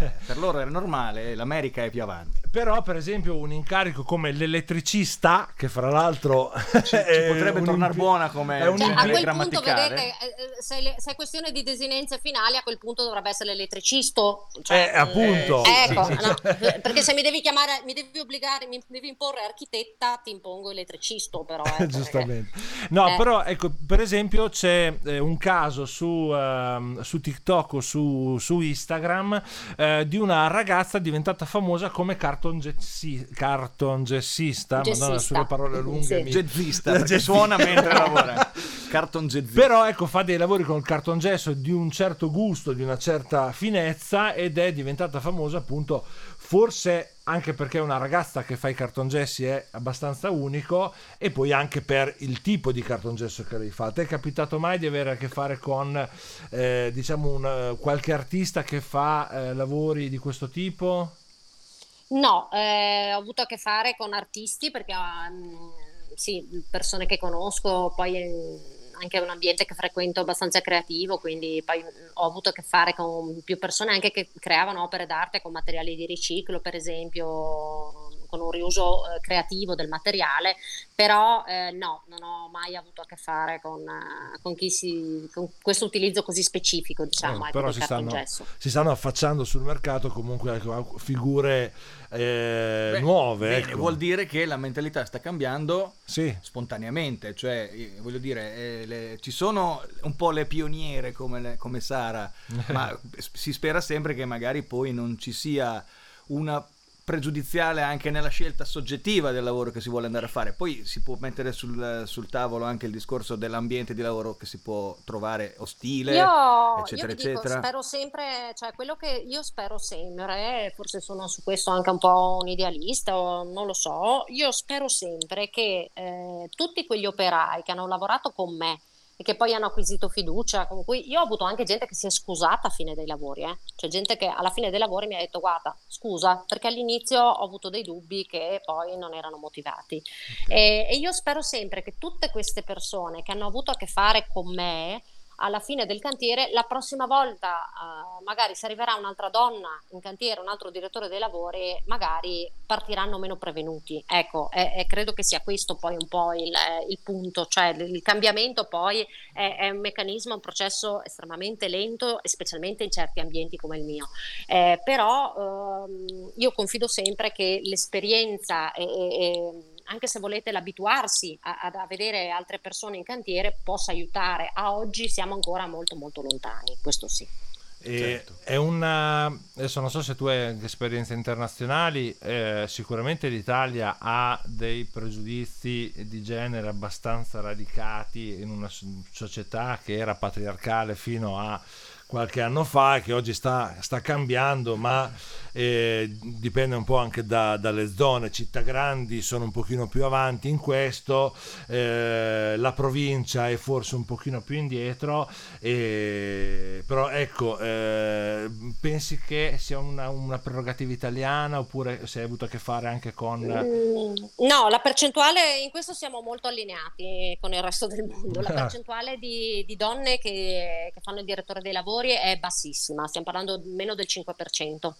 Eh, per loro era normale, l'America è più avanti. Però, per esempio, un incarico come l'elettricista, che fra l'altro Ci, ci (laughs) potrebbe tornare impi- buona come è un Cioè, a quel punto, vedete, eh, eh, se, le- se è questione di desinenze finali, a quel punto dovrebbe essere l'elettricisto. Cioè, Eh, appunto. eh, ecco, Sì, sì, no, perché se mi devi chiamare, mi devi obbligare, mi devi imporre architetta, ti impongo elettricisto, però. (laughs) perché- Giustamente. No, Eh. però ecco, per esempio c'è eh, un caso su, ehm, su TikTok o su, su Instagram eh, di una ragazza diventata famosa come carton, gessi- carton gessista, Gessista. madonna sulle parole lunghe Sì. mi- Jazzista, (laughs) perché jazzista. suona mentre lavora. Cartongesso. Però ecco, fa dei lavori con il cartongesso di un certo gusto, di una certa finezza ed è diventata famosa appunto forse anche perché è una ragazza che fa i cartongessi è abbastanza unico e poi anche per il tipo di cartongesso che lei fa. Ti è capitato mai di avere a che fare con eh, diciamo un, qualche artista che fa eh, lavori di questo tipo? No, eh, ho avuto a che fare con artisti perché um, sì, persone che conosco, poi anche un ambiente che frequento abbastanza creativo, quindi poi ho avuto a che fare con più persone anche che creavano opere d'arte con materiali di riciclo, per esempio con un riuso eh, creativo del materiale, però eh, no, non ho mai avuto a che fare con, uh, con, si, con questo utilizzo così specifico, diciamo, eh, ecco, però si stanno, si stanno, affacciando sul mercato comunque ecco, figure eh, Beh, nuove. Bene, ecco. vuol dire che la mentalità sta cambiando sì. spontaneamente, cioè voglio dire, eh, le, ci sono un po' le pioniere come, le, come Sara, (laughs) ma si spera sempre che magari poi non ci sia una pregiudiziale anche nella scelta soggettiva del lavoro che si vuole andare a fare. Poi si può mettere sul, sul tavolo anche il discorso dell'ambiente di lavoro che si può trovare ostile, io, eccetera, io eccetera. Dico, spero sempre, cioè quello che io spero sempre, forse sono su questo anche un po' un idealista, o non lo so, io spero sempre che eh, tutti quegli operai che hanno lavorato con me, e che poi hanno acquisito fiducia. Con cui io ho avuto anche gente che si è scusata a fine dei lavori, eh? cioè gente che alla fine dei lavori mi ha detto guarda scusa perché all'inizio ho avuto dei dubbi che poi non erano motivati. Okay. E, e io spero sempre che tutte queste persone che hanno avuto a che fare con me alla fine del cantiere, la prossima volta uh, magari se arriverà un'altra donna in cantiere, un altro direttore dei lavori, magari partiranno meno prevenuti. Ecco, e, e credo che sia questo poi un po' il, il punto, cioè il cambiamento poi è, è, un meccanismo, un processo estremamente lento, specialmente in certi ambienti come il mio. Eh, però uh, io confido sempre che l'esperienza e, e anche se volete l'abituarsi a, a, vedere altre persone in cantiere, possa aiutare. A oggi siamo ancora molto molto lontani, questo sì. Certo. È una, adesso non so se tu hai esperienze internazionali, eh, sicuramente l'Italia ha dei pregiudizi di genere abbastanza radicati in una società che era patriarcale fino a qualche anno fa che oggi sta, sta cambiando, ma eh, dipende un po' anche da, dalle zone, città grandi sono un pochino più avanti in questo, eh, la provincia è forse un pochino più indietro, eh, però ecco, eh, pensi che sia una, una, prerogativa italiana oppure se hai avuto a che fare anche con... Mm, no, la percentuale, in questo siamo molto allineati con il resto del mondo, la (laughs) percentuale di, di donne che, che fanno il direttore dei lavori lavori è bassissima, stiamo parlando di meno del 5%.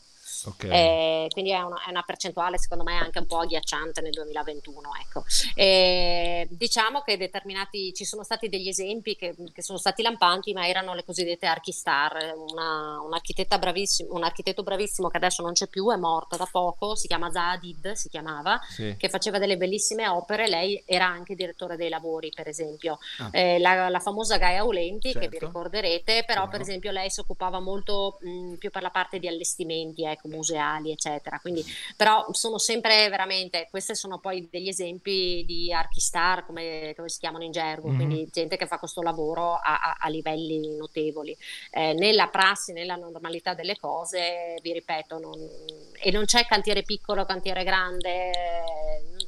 Okay. Eh, quindi è una, è una, percentuale secondo me anche un po' agghiacciante nel 2021. Ecco. Eh, diciamo che determinati, ci sono stati degli esempi che, che, sono stati lampanti, ma erano le cosiddette archistar, una, un, bravissimo, un architetto bravissimo che adesso non c'è più, è morta da poco, si chiama Zadid, si chiamava, sì. che faceva delle bellissime opere, lei era anche direttore dei lavori per esempio. Ah. Eh, la, la, famosa Gaia Aulenti certo. che vi certo. ricorderete, però no. per esempio lei si occupava molto mh, più per la parte di allestimenti, ecco, museali, eccetera. Quindi, però sono sempre veramente, questi sono poi degli esempi di archistar, come, come si chiamano in gergo, mm-hmm. quindi gente che fa questo lavoro a, a, a livelli notevoli. Eh, nella prassi, nella normalità delle cose, vi ripeto, non, e non c'è cantiere piccolo, cantiere grande,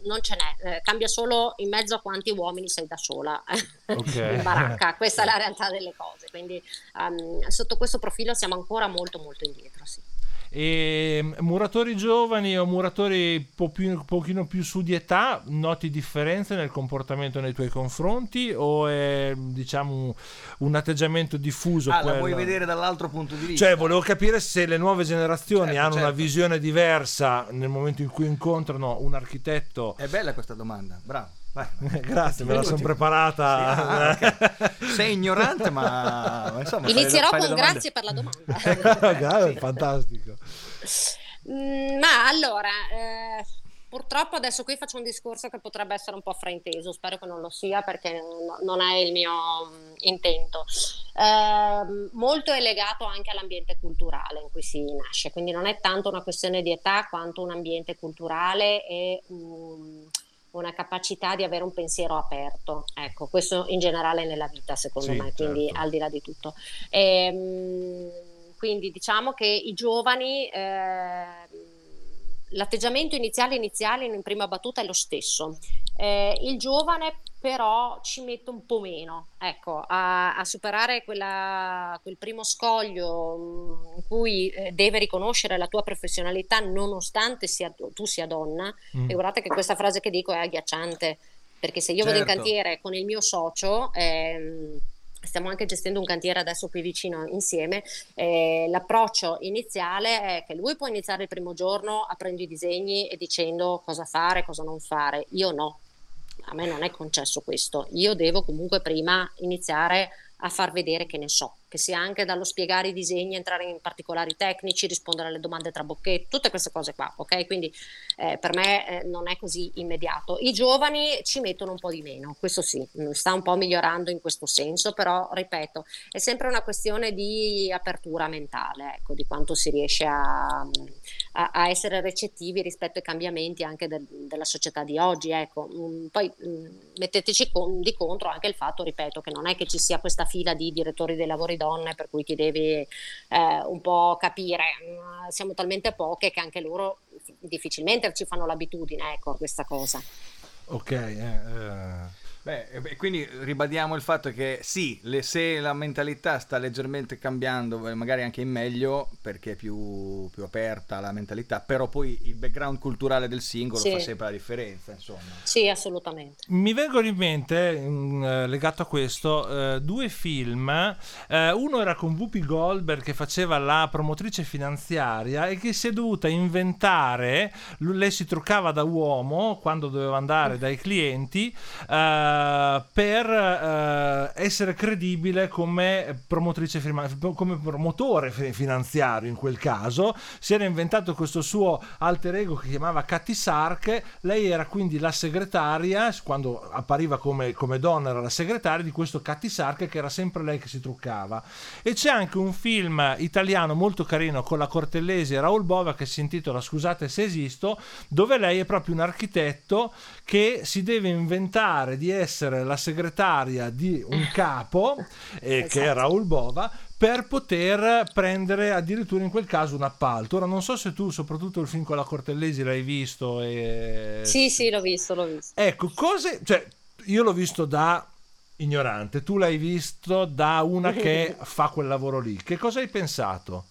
non ce n'è, eh, cambia solo in mezzo a quanti uomini sei da sola (laughs) okay. in baracca, questa è la realtà delle cose, quindi um, sotto questo profilo siamo ancora molto molto indietro. Sì. E mm, muratori giovani o muratori un po più, pochino più su di età, noti differenze nel comportamento nei tuoi confronti o è diciamo un atteggiamento diffuso? Ah, quello... la vuoi vedere dall'altro punto di vista? Cioè, volevo capire se le nuove generazioni certo, hanno certo. una visione diversa nel momento in cui incontrano un architetto. È bella questa domanda, bravo. (laughs) Grazie, me la sono preparata. Sì, ah, okay. Sei ignorante, ma insomma. (laughs) Inizierò con grazie per la domanda. (laughs) sì. Fantastico. Mm, ma allora, eh, purtroppo adesso qui faccio un discorso che potrebbe essere un po' frainteso, spero che non lo sia perché no, non è il mio um, intento. Eh, molto è legato anche all'ambiente culturale in cui si nasce, quindi non è tanto una questione di età quanto un ambiente culturale e. Um, una capacità di avere un pensiero aperto. Ecco, questo in generale nella vita, secondo sì, me, quindi certo. al di là di tutto. E, ehm, quindi diciamo che i giovani, eh, l'atteggiamento iniziale iniziale in prima battuta è lo stesso. Eh, il giovane però ci mette un po' meno ecco, a, a superare quella, quel primo scoglio mm, in cui eh, deve riconoscere la tua professionalità nonostante sia, tu sia donna. Mm. E guardate che questa frase che dico è agghiacciante, perché se io certo. vado in certo. cantiere con il mio socio... Ehm, stiamo anche gestendo un cantiere adesso qui vicino insieme. Eh, l'approccio iniziale è che lui può iniziare il primo giorno aprendo i disegni e dicendo cosa fare, cosa non fare. Io no, a me non è concesso questo. Io devo comunque prima iniziare a far vedere che ne so che sia anche dallo spiegare i disegni, entrare in particolari tecnici, rispondere alle domande tra bocchetti, tutte queste cose qua, ok? Quindi eh, per me eh, non è così immediato. I giovani ci mettono un po' di meno, questo sì, mm, sta un po' migliorando in questo senso, però ripeto, è sempre una questione di apertura mentale, ecco, di quanto si riesce a, a, a essere recettivi rispetto ai cambiamenti anche de, della società di oggi, ecco. Mm, poi mm, metteteci con, di contro anche il fatto, ripeto, che non è che ci sia questa fila di direttori dei lavori donne, per cui ti devi eh, un po' capire. Mm, siamo talmente poche che anche loro difficilmente ci fanno l'abitudine ecco, a questa cosa. Ok, eh, eh Beh, quindi ribadiamo il fatto che sì, le, se la mentalità sta leggermente cambiando, eh, magari anche in meglio, perché è più, più aperta la mentalità, però poi il background culturale del singolo sì. fa sempre la differenza, insomma. Sì, assolutamente. Mi vengono in mente, in, eh, legato a questo, eh, due film. Eh, uno era con Whoopi Goldberg che faceva la promotrice finanziaria e che si è dovuta inventare, lei si truccava da uomo quando doveva andare dai clienti. Eh, eh, per uh, essere credibile come promotrice come promotore finanziario in quel caso. Si era inventato questo suo alter ego che chiamava Cathy Sark. Lei era quindi la segretaria quando appariva come, come donna era la segretaria di questo Cathy Sark che era sempre lei che si truccava. E c'è anche un film italiano molto carino con la Cortellesi e Raul Bova che si intitola Scusate se esisto dove lei è proprio un architetto che si deve inventare di essere essere la segretaria di un (laughs) capo, eh, esatto. che è Raul Bova, per poter prendere addirittura in quel caso un appalto. Ora non so se tu, soprattutto il film con la Cortellesi, l'hai visto. E... Sì, sì, l'ho visto, l'ho visto. Ecco, cose... Cioè, io l'ho visto da ignorante, tu l'hai visto da una che (laughs) fa quel lavoro lì. Che cosa hai pensato?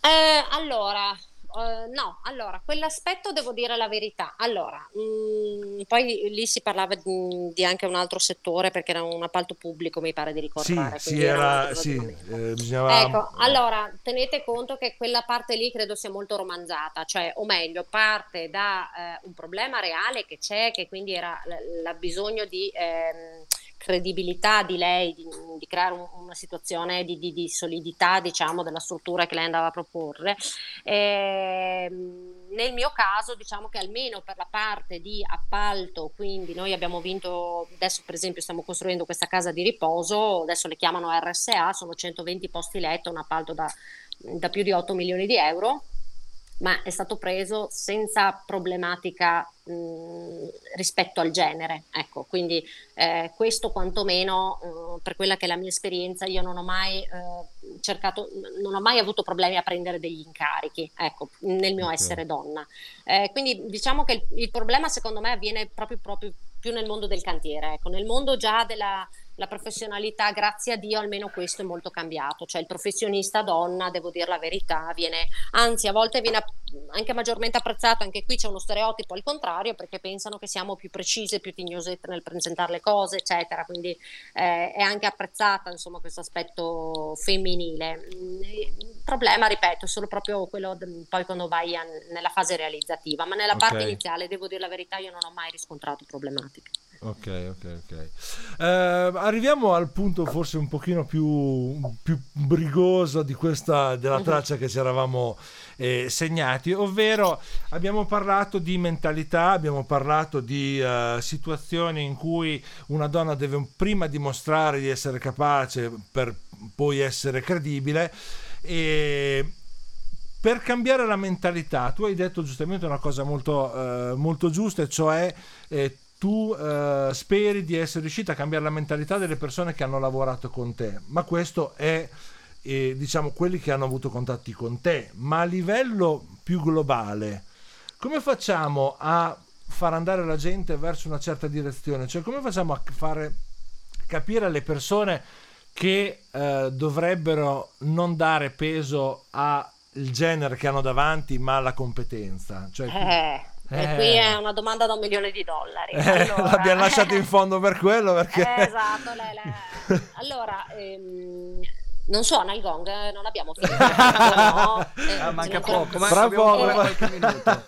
Eh, allora, Uh, no, allora, quell'aspetto devo dire la verità. Allora, mh, mm, poi lì si parlava di, di, anche un altro settore perché era un appalto pubblico, mi pare di ricordare. Sì, sì, era, sì eh, bisognava... Ecco, allora, tenete conto che quella parte lì credo sia molto romanzata, cioè, o meglio, parte da eh, un problema reale che c'è, che quindi era il bisogno di... Ehm, credibilità di lei, di, di creare un, una situazione di, di, di, solidità diciamo, della struttura che lei andava a proporre. E, ehm, nel mio caso diciamo che almeno per la parte di appalto, quindi noi abbiamo vinto, adesso per esempio stiamo costruendo questa casa di riposo, adesso le chiamano RSA, sono 120 posti letto, un appalto da, da più di 8 milioni di euro ma è stato preso senza problematica mh, rispetto al genere. Ecco, quindi eh, questo quantomeno eh, per quella che è la mia esperienza, io non ho mai eh, cercato, non ho mai avuto problemi a prendere degli incarichi, ecco, nel mio okay. essere donna. Eh, quindi diciamo che il, il, problema secondo me avviene proprio, proprio più nel mondo del cantiere, ecco, nel mondo già della la professionalità, grazie a Dio, almeno questo è molto cambiato. Cioè il professionista donna, devo dire la verità, viene, anzi a volte viene anche maggiormente apprezzato, anche qui c'è uno stereotipo al contrario, perché pensano che siamo più precise, più tignosette nel presentare le cose, eccetera. Quindi eh, è anche apprezzata, insomma, questo aspetto femminile. Il problema, ripeto, è solo proprio quello poi quando vai a, nella fase realizzativa, ma nella okay. parte iniziale, devo dire la verità, io non ho mai riscontrato problematiche. Ok, ok, ok. Uh, arriviamo al punto forse un pochino più, più brigoso di questa, della mhm. traccia che ci eravamo eh, segnati, ovvero abbiamo parlato di mentalità, abbiamo parlato di uh, situazioni in cui una donna deve prima dimostrare di essere capace per poi essere credibile e per cambiare la mentalità, tu hai detto giustamente una cosa molto, eh, molto giusta, cioè eh, tu eh, speri di essere riuscita a cambiare la mentalità delle persone che hanno lavorato con te, ma questo è eh, diciamo quelli che hanno avuto contatti con te, ma a livello più globale, come facciamo a far andare la gente verso una certa direzione? Cioè come facciamo a fare capire alle persone che eh, dovrebbero non dare peso al genere che hanno davanti, ma alla competenza? Cioè, eh. E qui è una domanda da un milione di dollari. (laughs) Eh, allora, l'abbiamo lasciato in fondo per quello perché... Eh, esatto, lei, lei. allora ehm, non suona il gong, eh, non abbiamo (laughs) finito. no, eh, ah, manca poco, ma Fra poco, qualche (laughs) minuto.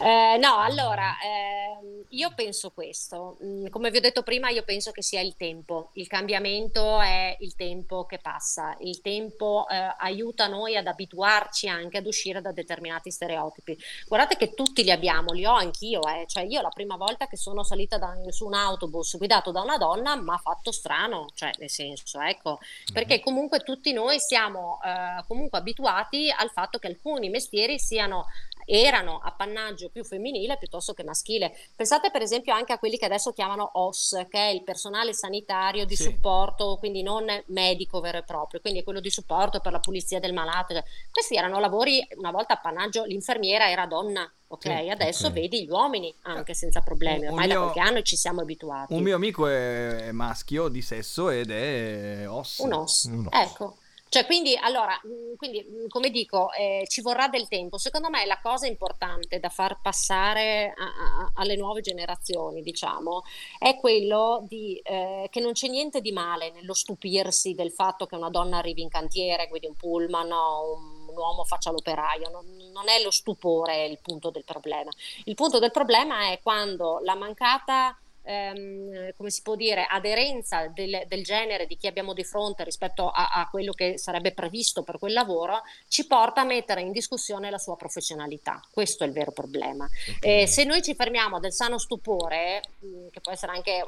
Eh, no, allora, ehm, io penso questo. Mm, come vi ho detto prima, io penso che sia il tempo. Il cambiamento è il tempo che passa. Il tempo eh, aiuta noi ad abituarci anche ad uscire da determinati stereotipi. Guardate che tutti li abbiamo, li ho anch'io. Eh. Cioè, io la prima volta che sono salita da, su un autobus guidato da una donna mi ha fatto strano, cioè, nel senso, ecco, perché comunque tutti noi siamo eh, comunque abituati al fatto che alcuni mestieri siano erano appannaggio più femminile piuttosto che maschile. Pensate per esempio anche a quelli che adesso chiamano OS, che è il personale sanitario di sì. supporto, quindi non medico vero e proprio, quindi è quello di supporto per la pulizia del malato. Questi erano lavori, una volta appannaggio, l'infermiera era donna. Ok, sì, adesso okay. vedi gli uomini anche senza problemi, ormai mio, da qualche anno ci siamo abituati. Un mio amico è maschio di sesso ed è OS. Un OS, un OS. ecco. Cioè, quindi, allora, mm, quindi, mm, come dico, eh, ci vorrà del tempo. Secondo me la cosa importante da far passare a, a, alle nuove generazioni, diciamo, è quello di, eh, che non c'è niente di male nello stupirsi del fatto che una donna arrivi in cantiere, guidi un pullman o un, un uomo faccia l'operaio. Non, non è lo stupore il punto del problema. Il punto del problema è quando la mancata ehm, come si può dire, aderenza del, del, genere di chi abbiamo di fronte rispetto a, a, quello che sarebbe previsto per quel lavoro, ci porta a mettere in discussione la sua professionalità. Questo è il vero problema. Okay. Eh, se noi ci fermiamo del sano stupore, mh, che può essere anche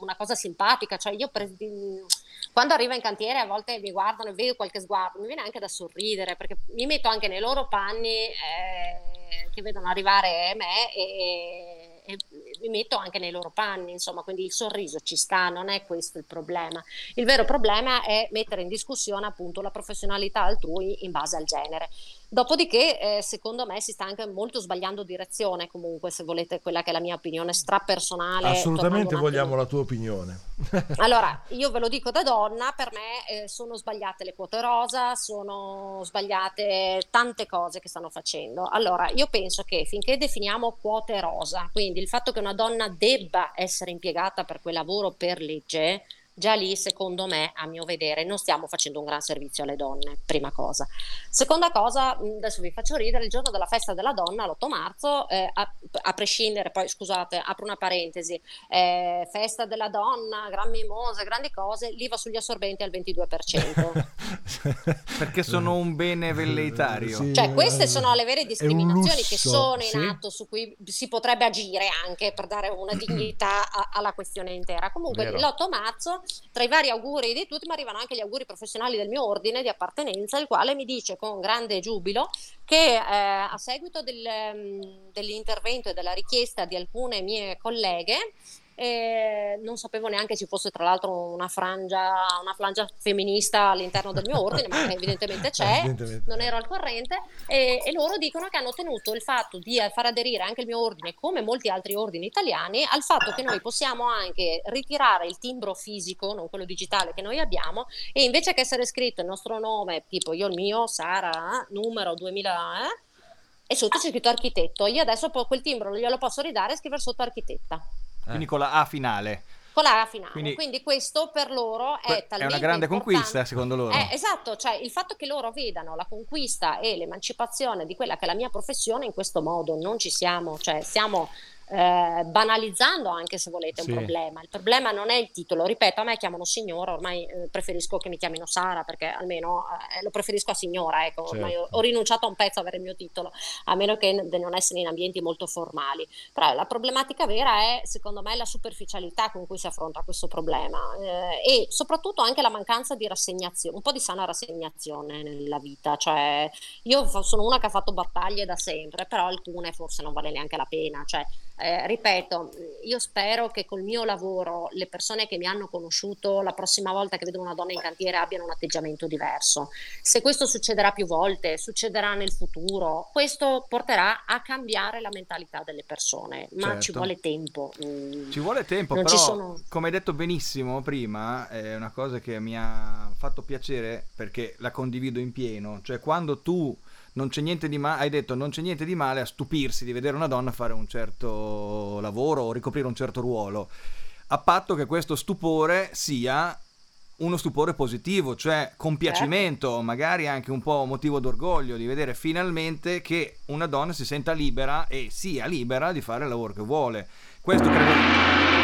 una cosa simpatica, cioè io pre- quando arrivo in cantiere a volte mi guardano e vedo qualche sguardo, mi viene anche da sorridere perché mi metto anche nei loro panni eh, che vedono arrivare me e, e mi metto anche nei loro panni, insomma, quindi il sorriso ci sta, non è questo il problema. Il vero problema è mettere in discussione appunto la professionalità altrui in base al genere. Dopodiché, eh, secondo me, si sta anche molto sbagliando direzione, comunque, se volete, quella che è la mia opinione strapersonale. Assolutamente vogliamo la tua opinione. (laughs) allora, io ve lo dico da donna, per me eh, sono sbagliate le quote rosa, sono sbagliate tante cose che stanno facendo. Allora, io penso che finché definiamo quote rosa, quindi il fatto che una donna debba essere impiegata per quel lavoro per legge, già lì secondo me, a mio vedere, non stiamo facendo un gran servizio alle donne, prima cosa. Seconda cosa, adesso vi faccio ridere, il giorno della festa della donna, l'8 marzo, eh, a, a, prescindere, poi scusate, apro una parentesi, eh, festa della donna, gran mimose, grandi cose, l'IVA sugli assorbenti al 22%. (laughs) Perché sono un bene velleitario. Sì, cioè queste sono le vere discriminazioni che sono in sì. atto, su cui si potrebbe agire anche per dare una (clears throat) dignità a, alla questione intera. Comunque Vero. l'8 marzo tra i vari auguri di tutti mi arrivano anche gli auguri professionali del mio ordine di appartenenza, il quale mi dice con grande giubilo che eh, a seguito del, mm, dell'intervento e della richiesta di alcune mie colleghe e non sapevo neanche ci fosse tra l'altro una frangia, una frangia femminista all'interno del mio ordine, ma evidentemente c'è, non ero al corrente, e, e, loro dicono che hanno tenuto il fatto di far aderire anche il mio ordine, come molti altri ordini italiani, al fatto che noi possiamo anche ritirare il timbro fisico, non quello digitale che noi abbiamo, e invece che essere scritto il nostro nome, tipo io il mio, Sara, numero 2000, eh, e sotto c'è scritto architetto. Io adesso quel timbro glielo posso ridare e scrivere sotto architetta. Quindi con la A finale. Con la A finale. Quindi, Quindi questo per loro è talmente È una grande conquista, secondo loro. Eh, esatto, cioè il fatto che loro vedano la conquista e l'emancipazione di quella che è la mia professione in questo modo, non ci siamo, cioè siamo eh, banalizzando anche se volete Sì. un problema. Il problema non è il titolo, ripeto, a me chiamano signora, ormai eh, preferisco che mi chiamino Sara perché almeno eh, lo preferisco a signora, ecco, ormai ho, Certo. ho rinunciato a un pezzo a avere il mio titolo, a meno che n- di non essere in ambienti molto formali. Però la problematica vera è, secondo me, la superficialità con cui si affronta questo problema eh, e soprattutto anche la mancanza di rassegnazione, un po' di sana rassegnazione nella vita. Cioè, io sono una che ha fatto battaglie da sempre, però alcune forse non vale neanche la pena. Cioè, eh, ripeto, io spero che col mio lavoro le persone che mi hanno conosciuto la prossima volta che vedono una donna in cantiere abbiano un atteggiamento diverso. Se questo succederà più volte, succederà nel futuro, questo porterà a cambiare la mentalità delle persone, ma Certo. ci vuole tempo. Mm. Ci vuole tempo, Non però sono- come hai detto benissimo prima, è una cosa che mi ha fatto piacere perché la condivido in pieno, cioè quando tu non c'è niente di male, hai detto non c'è niente di male a stupirsi di vedere una donna fare un certo lavoro o ricoprire un certo ruolo, a patto che questo stupore sia uno stupore positivo, cioè compiacimento, magari anche un po' motivo d'orgoglio di vedere finalmente che una donna si senta libera e sia libera di fare il lavoro che vuole. Questo credo.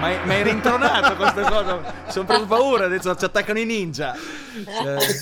Ma hai, ma hai rintronato questa cosa? Sono preso paura, adesso ci attaccano i ninja. Eh,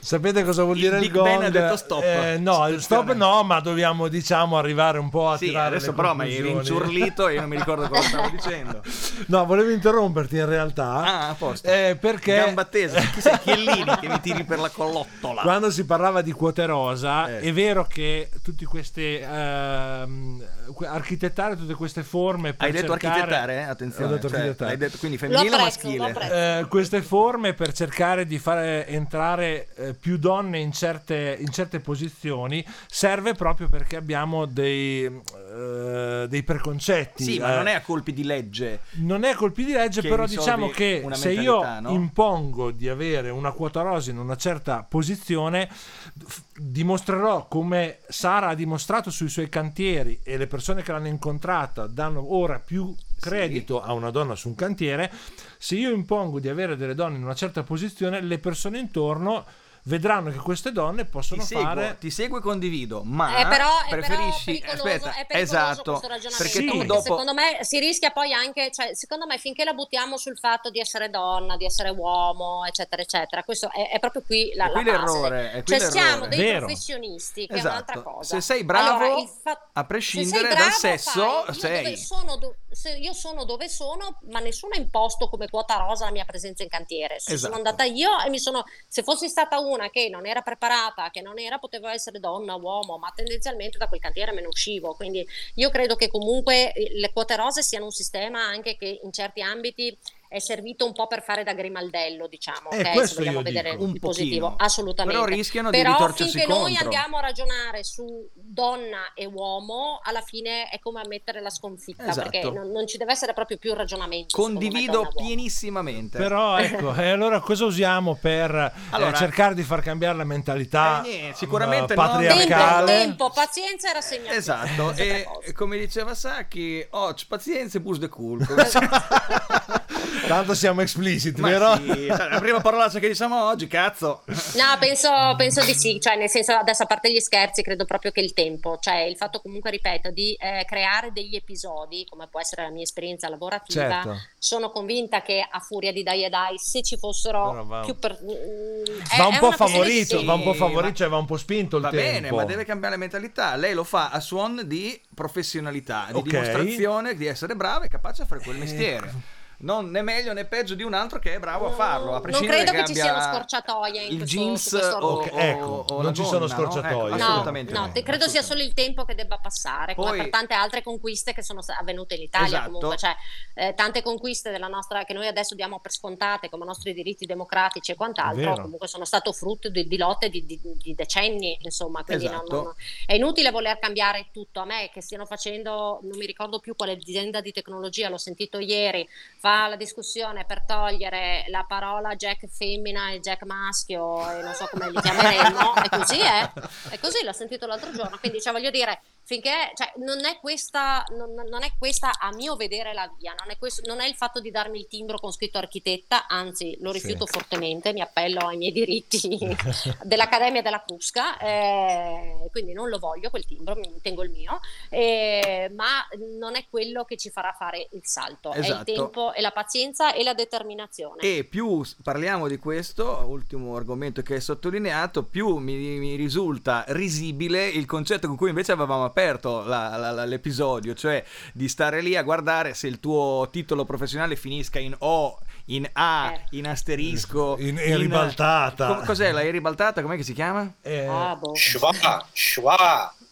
sapete cosa vuol Il dire il, Big gong? Ben ha detto stop. Eh, no, il stop no, ma dobbiamo diciamo arrivare un po' a Sì, tirare adesso però mi hai rinciurlito e io non mi ricordo cosa stavo dicendo. No, volevo interromperti in realtà. Ah, a posto. eh, perché Gamba tesa, chi sei Chiellini che mi tiri per la collottola? Quando si parlava di quote rosa, Eh. è vero che tutti questi ehm, que- architettare tutte queste forme Hai detto cercare- architettare? Attenzione, Detto cioè, hai detto quindi femminile o maschile? Eh, queste forme per cercare di fare entrare eh, più donne in certe, in certe posizioni serve proprio perché abbiamo dei, eh, dei preconcetti. Sì, ma eh, non è a colpi di legge. non è colpi di legge, però diciamo che se io no? impongo di avere una quota rosa in una certa posizione, f- dimostrerò come Sara ha dimostrato sui suoi cantieri e le persone che l'hanno incontrata danno ora più credito a una donna su un cantiere. Se io impongo di avere delle donne in una certa posizione, le persone intorno vedranno che queste donne Ti possono seguo, fare ti seguo e condivido, ma Eh, però, è però preferisci pericoloso, aspetta, esatto, questo ragionamento, perché Sì. tu perché dopo secondo me si rischia poi anche, cioè, secondo me finché la buttiamo sul fatto di essere donna, di essere uomo, eccetera, eccetera, questo è, è proprio qui la, È qui la base. l'errore, è qui Cioè siamo l'errore. dei Vero. professionisti, che Esatto. è un'altra cosa. Se sei bravo, Allora, fa- a se prescindere sei dal sesso, fai. Io sei. dove sono do- se io sono dove sono, ma nessuno ha imposto come quota rosa la mia presenza in cantiere. Se Esatto. sono andata io e mi sono, se fossi stata una che non era preparata, che non era, poteva essere donna, uomo, ma tendenzialmente da quel cantiere me ne uscivo. Quindi io credo che comunque eh, le quote rose siano un sistema anche che in certi ambiti è servito un po' per fare da grimaldello, diciamo, Eh, ok? Se vogliamo vedere dico. Un il positivo, pochino. assolutamente. Però rischiano di Però ritorcersi finché noi andiamo a ragionare su donna e uomo, alla fine è come ammettere la sconfitta, Esatto. perché non, non ci deve essere proprio più il ragionamento. me, Condivido donna-uomo. pienissimamente. Però ecco, (laughs) e allora cosa usiamo per eh, Allora- cercare di far cambiare la mentalità Eh, niente, sicuramente eh, no. Tempo, patriarcale? tempo, pazienza e rassegnazione. Esatto, e come diceva Sacchi, oh, pazienza e bus de cool. (laughs) (laughs) Tanto siamo explicit, Ma vero? sì, cioè, la prima parolaccia che diciamo oggi, cazzo. No, penso, penso di sì, cioè nel senso adesso a parte gli scherzi credo proprio che il tempo, cioè il fatto comunque, ripeto, di eh, creare degli episodi, come può essere la mia esperienza lavorativa, Certo. sono convinta che a furia di dai e dai, se ci fossero Però va- più per... mm, è- Va un po' favorito, sì. va un po' favorito, ma- cioè va un po' spinto il Va tempo. bene, ma deve cambiare mentalità. Lei lo fa a suon di professionalità, di Ok. dimostrazione di essere brava e capace a fare quel Ecco. mestiere. Non né meglio né peggio di un altro che è bravo a farlo. A non prescindere credo che ci abbia siano scorciatoie in il questo- jeans su questo o, o- Ecco, o non la ci sono gonna, no? scorciatoie. Ecco, assolutamente no, no, te- credo sia solo il tempo che debba passare, come Poi- per tante altre conquiste che sono avvenute in Italia. Esatto. Comunque, cioè, eh, tante conquiste della nostra, che noi adesso diamo per scontate come nostri diritti democratici e quant'altro, comunque sono stato frutto di, di lotte di, di- di decenni, insomma. Quindi non- Esatto. non- è inutile voler cambiare tutto. A me che stiano facendo, non mi ricordo più quale azienda di tecnologia, l'ho sentito ieri, fa la discussione per togliere la parola Jack femmina e Jack maschio e non so come li chiameremo, è così? È così, l'ho sentito l'altro giorno, quindi cioè, voglio dire, finché cioè, non, è questa, non, non, è questa, a mio vedere la via, non è, questo, non è, il fatto di darmi il timbro con scritto architetta, anzi lo rifiuto sì. fortemente, mi appello ai miei diritti (laughs) dell'Accademia della Crusca, eh, quindi non lo voglio quel timbro, mi tengo il mio, eh, ma non è quello che ci farà fare il salto, esatto. è il esatto. tempo e la pazienza e la determinazione. E più parliamo di questo, ultimo argomento che hai sottolineato, più mi, mi risulta risibile il concetto con cui invece avevamo aperto aperto la, la, la, l'episodio, cioè di stare lì a guardare se il tuo titolo professionale finisca in O, in A, eh. in asterisco, in, in, in ribaltata. Co- cos'è la ribaltata? Com'è che si chiama? Eh. Ah, boh.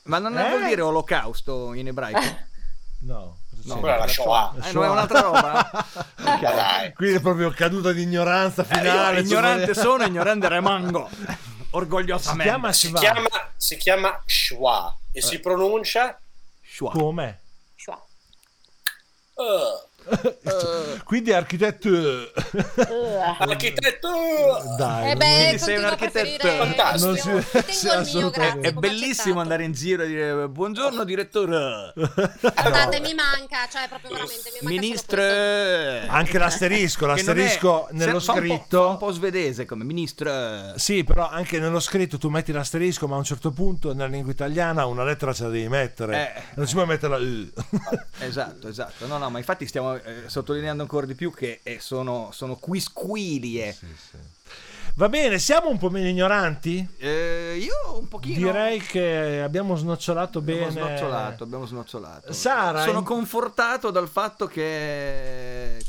Ma non eh? vuol dire olocausto in ebraico? No. No, quella è la Shoah. Eh, non è un'altra roba? (laughs) okay. Quindi è proprio caduta di ignoranza finale. Eh, ignorante sono, ignorante rimango. (laughs) Orgogliosamente. Si chiama, si chiama, si chiama Shua e si pronuncia Schwa. Come? Schwa. Uh. Uh, (laughs) quindi architetto. Uh. (laughs) architetto! Dai eh beh, quindi sei un architetto. fantastico. si, mio, grazie, è bellissimo andare in giro e dire buongiorno direttore. Guardate no. mi manca cioè proprio veramente mi manca ministro anche l'asterisco l'asterisco è, nello scritto un po', un po' svedese come ministro sì però anche nello scritto tu metti l'asterisco ma a un certo punto nella lingua italiana una lettera ce la devi mettere. Eh. non si può mettere la U esatto esatto. No no ma infatti stiamo eh, sottolineando ancora di più che eh, sono, sono quisquilie. Sì, sì. Va bene, siamo un po' meno ignoranti? Eh, io un pochino. Direi che abbiamo snocciolato abbiamo bene. Snocciolato, abbiamo snocciolato. Sara, sono in... confortato dal fatto che eh,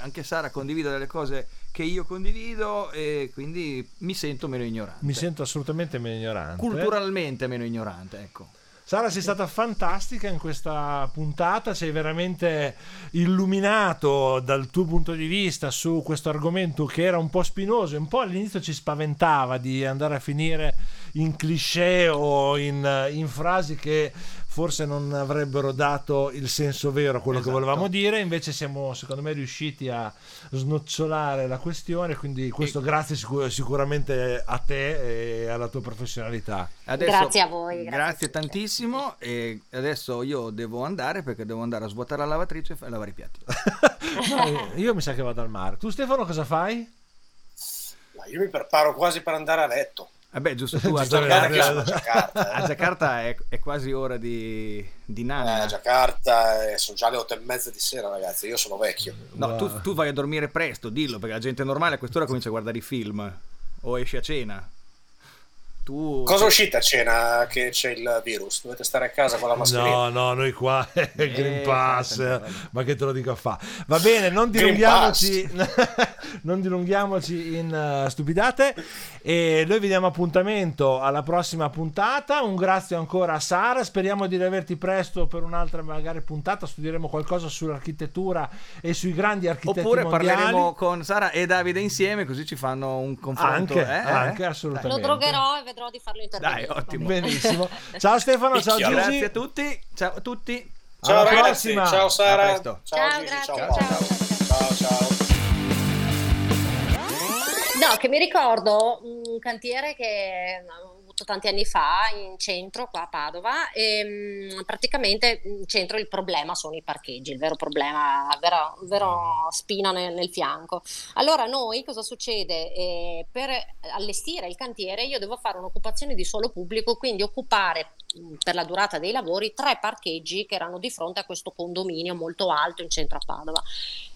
anche Sara condivida delle cose che io condivido e quindi mi sento meno ignorante. Mi sento assolutamente meno ignorante. Culturalmente meno ignorante, ecco. Sara, sei stata fantastica in questa puntata, sei veramente illuminato dal tuo punto di vista su questo argomento che era un po' spinoso, un po' all'inizio ci spaventava di andare a finire in cliché o in, in frasi che forse non avrebbero dato il senso vero a quello esatto. che volevamo dire, invece siamo secondo me riusciti a snocciolare la questione, quindi questo e... grazie sicur- sicuramente a te e alla tua professionalità. Adesso, grazie a voi. Grazie, grazie tantissimo e adesso io devo andare perché devo andare a svuotare la lavatrice e lavare i piatti. (laughs) io mi sa che vado al mare. Tu Stefano cosa fai? Ma io mi preparo quasi per andare a letto. Vabbè, eh giusto tu (laughs) a Giacarta, a Giacarta, a Giacarta è, è, quasi ora di, di nana. Eh, a Giacarta eh, sono già le otto e mezza di sera, ragazzi. Io sono vecchio. No, tu, tu, vai a dormire presto, dillo, perché la gente normale a quest'ora comincia a guardare i film o esce a cena. Tu... Cosa uscite a cena che c'è il virus? Dovete stare a casa con la mascherina? No, no, noi qua (laughs) Green eh, Pass, ma che te lo dico a fa. Va bene, non dilunghiamoci, (laughs) non dilunghiamoci in uh, stupidate e noi vi diamo appuntamento alla prossima puntata. Un grazie ancora a Sara, speriamo di riaverti presto per un'altra magari puntata, studieremo qualcosa sull'architettura e sui grandi architetti Oppure mondiali. parleremo con Sara e Davide insieme così ci fanno un confronto. Anche, eh? anche assolutamente. Lo drogherò e vedrò di farlo intervenire. Dai, ottimo. Benissimo. Ciao Stefano, ciao Giusy. Grazie a tutti. Ciao a tutti. Ciao Alla ragazzi, prossima. ciao Sara. Ciao, ciao, ciao, ciao, ciao, ciao, ciao. No, che mi ricordo un cantiere che avuto tanti anni fa in centro, qua a Padova, e mh, mm, praticamente in centro il problema sono i parcheggi, il vero problema, il vero, vero spina nel, nel, fianco. Allora noi cosa succede? Eh, per allestire il cantiere io devo fare un'occupazione di suolo pubblico, quindi occupare mm, per la durata dei lavori tre parcheggi che erano di fronte a questo condominio molto alto in centro a Padova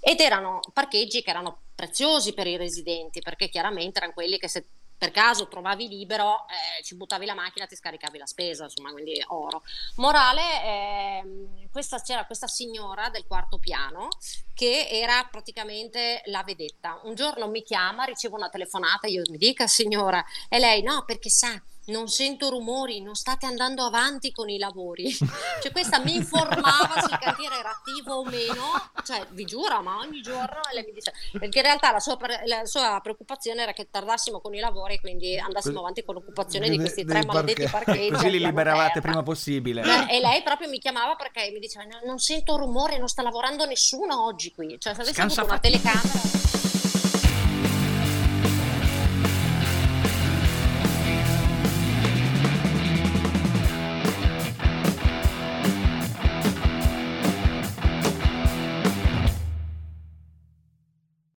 ed erano parcheggi che erano preziosi per i residenti perché chiaramente erano quelli che se per caso trovavi libero, eh, ci buttavi la macchina, ti scaricavi la spesa, insomma, quindi oro. Morale, eh, questa, c'era questa signora del quarto piano che era praticamente la vedetta. Un giorno mi chiama, ricevo una telefonata, io mi dica signora, e lei no, perché sa non sento rumori, non state andando avanti con i lavori. (laughs) Cioè questa mi informava se il cantiere era attivo o meno, cioè vi giuro, ma ogni giorno lei mi dice, perché in realtà la sua, la sua preoccupazione era che tardassimo con i lavori e quindi andassimo avanti con l'occupazione di questi tre maledetti parcheggi. Così li liberavate prima possibile. E lei proprio mi chiamava perché mi diceva non sento rumore, non sta lavorando nessuno oggi qui, cioè se avessi avuto una telecamera...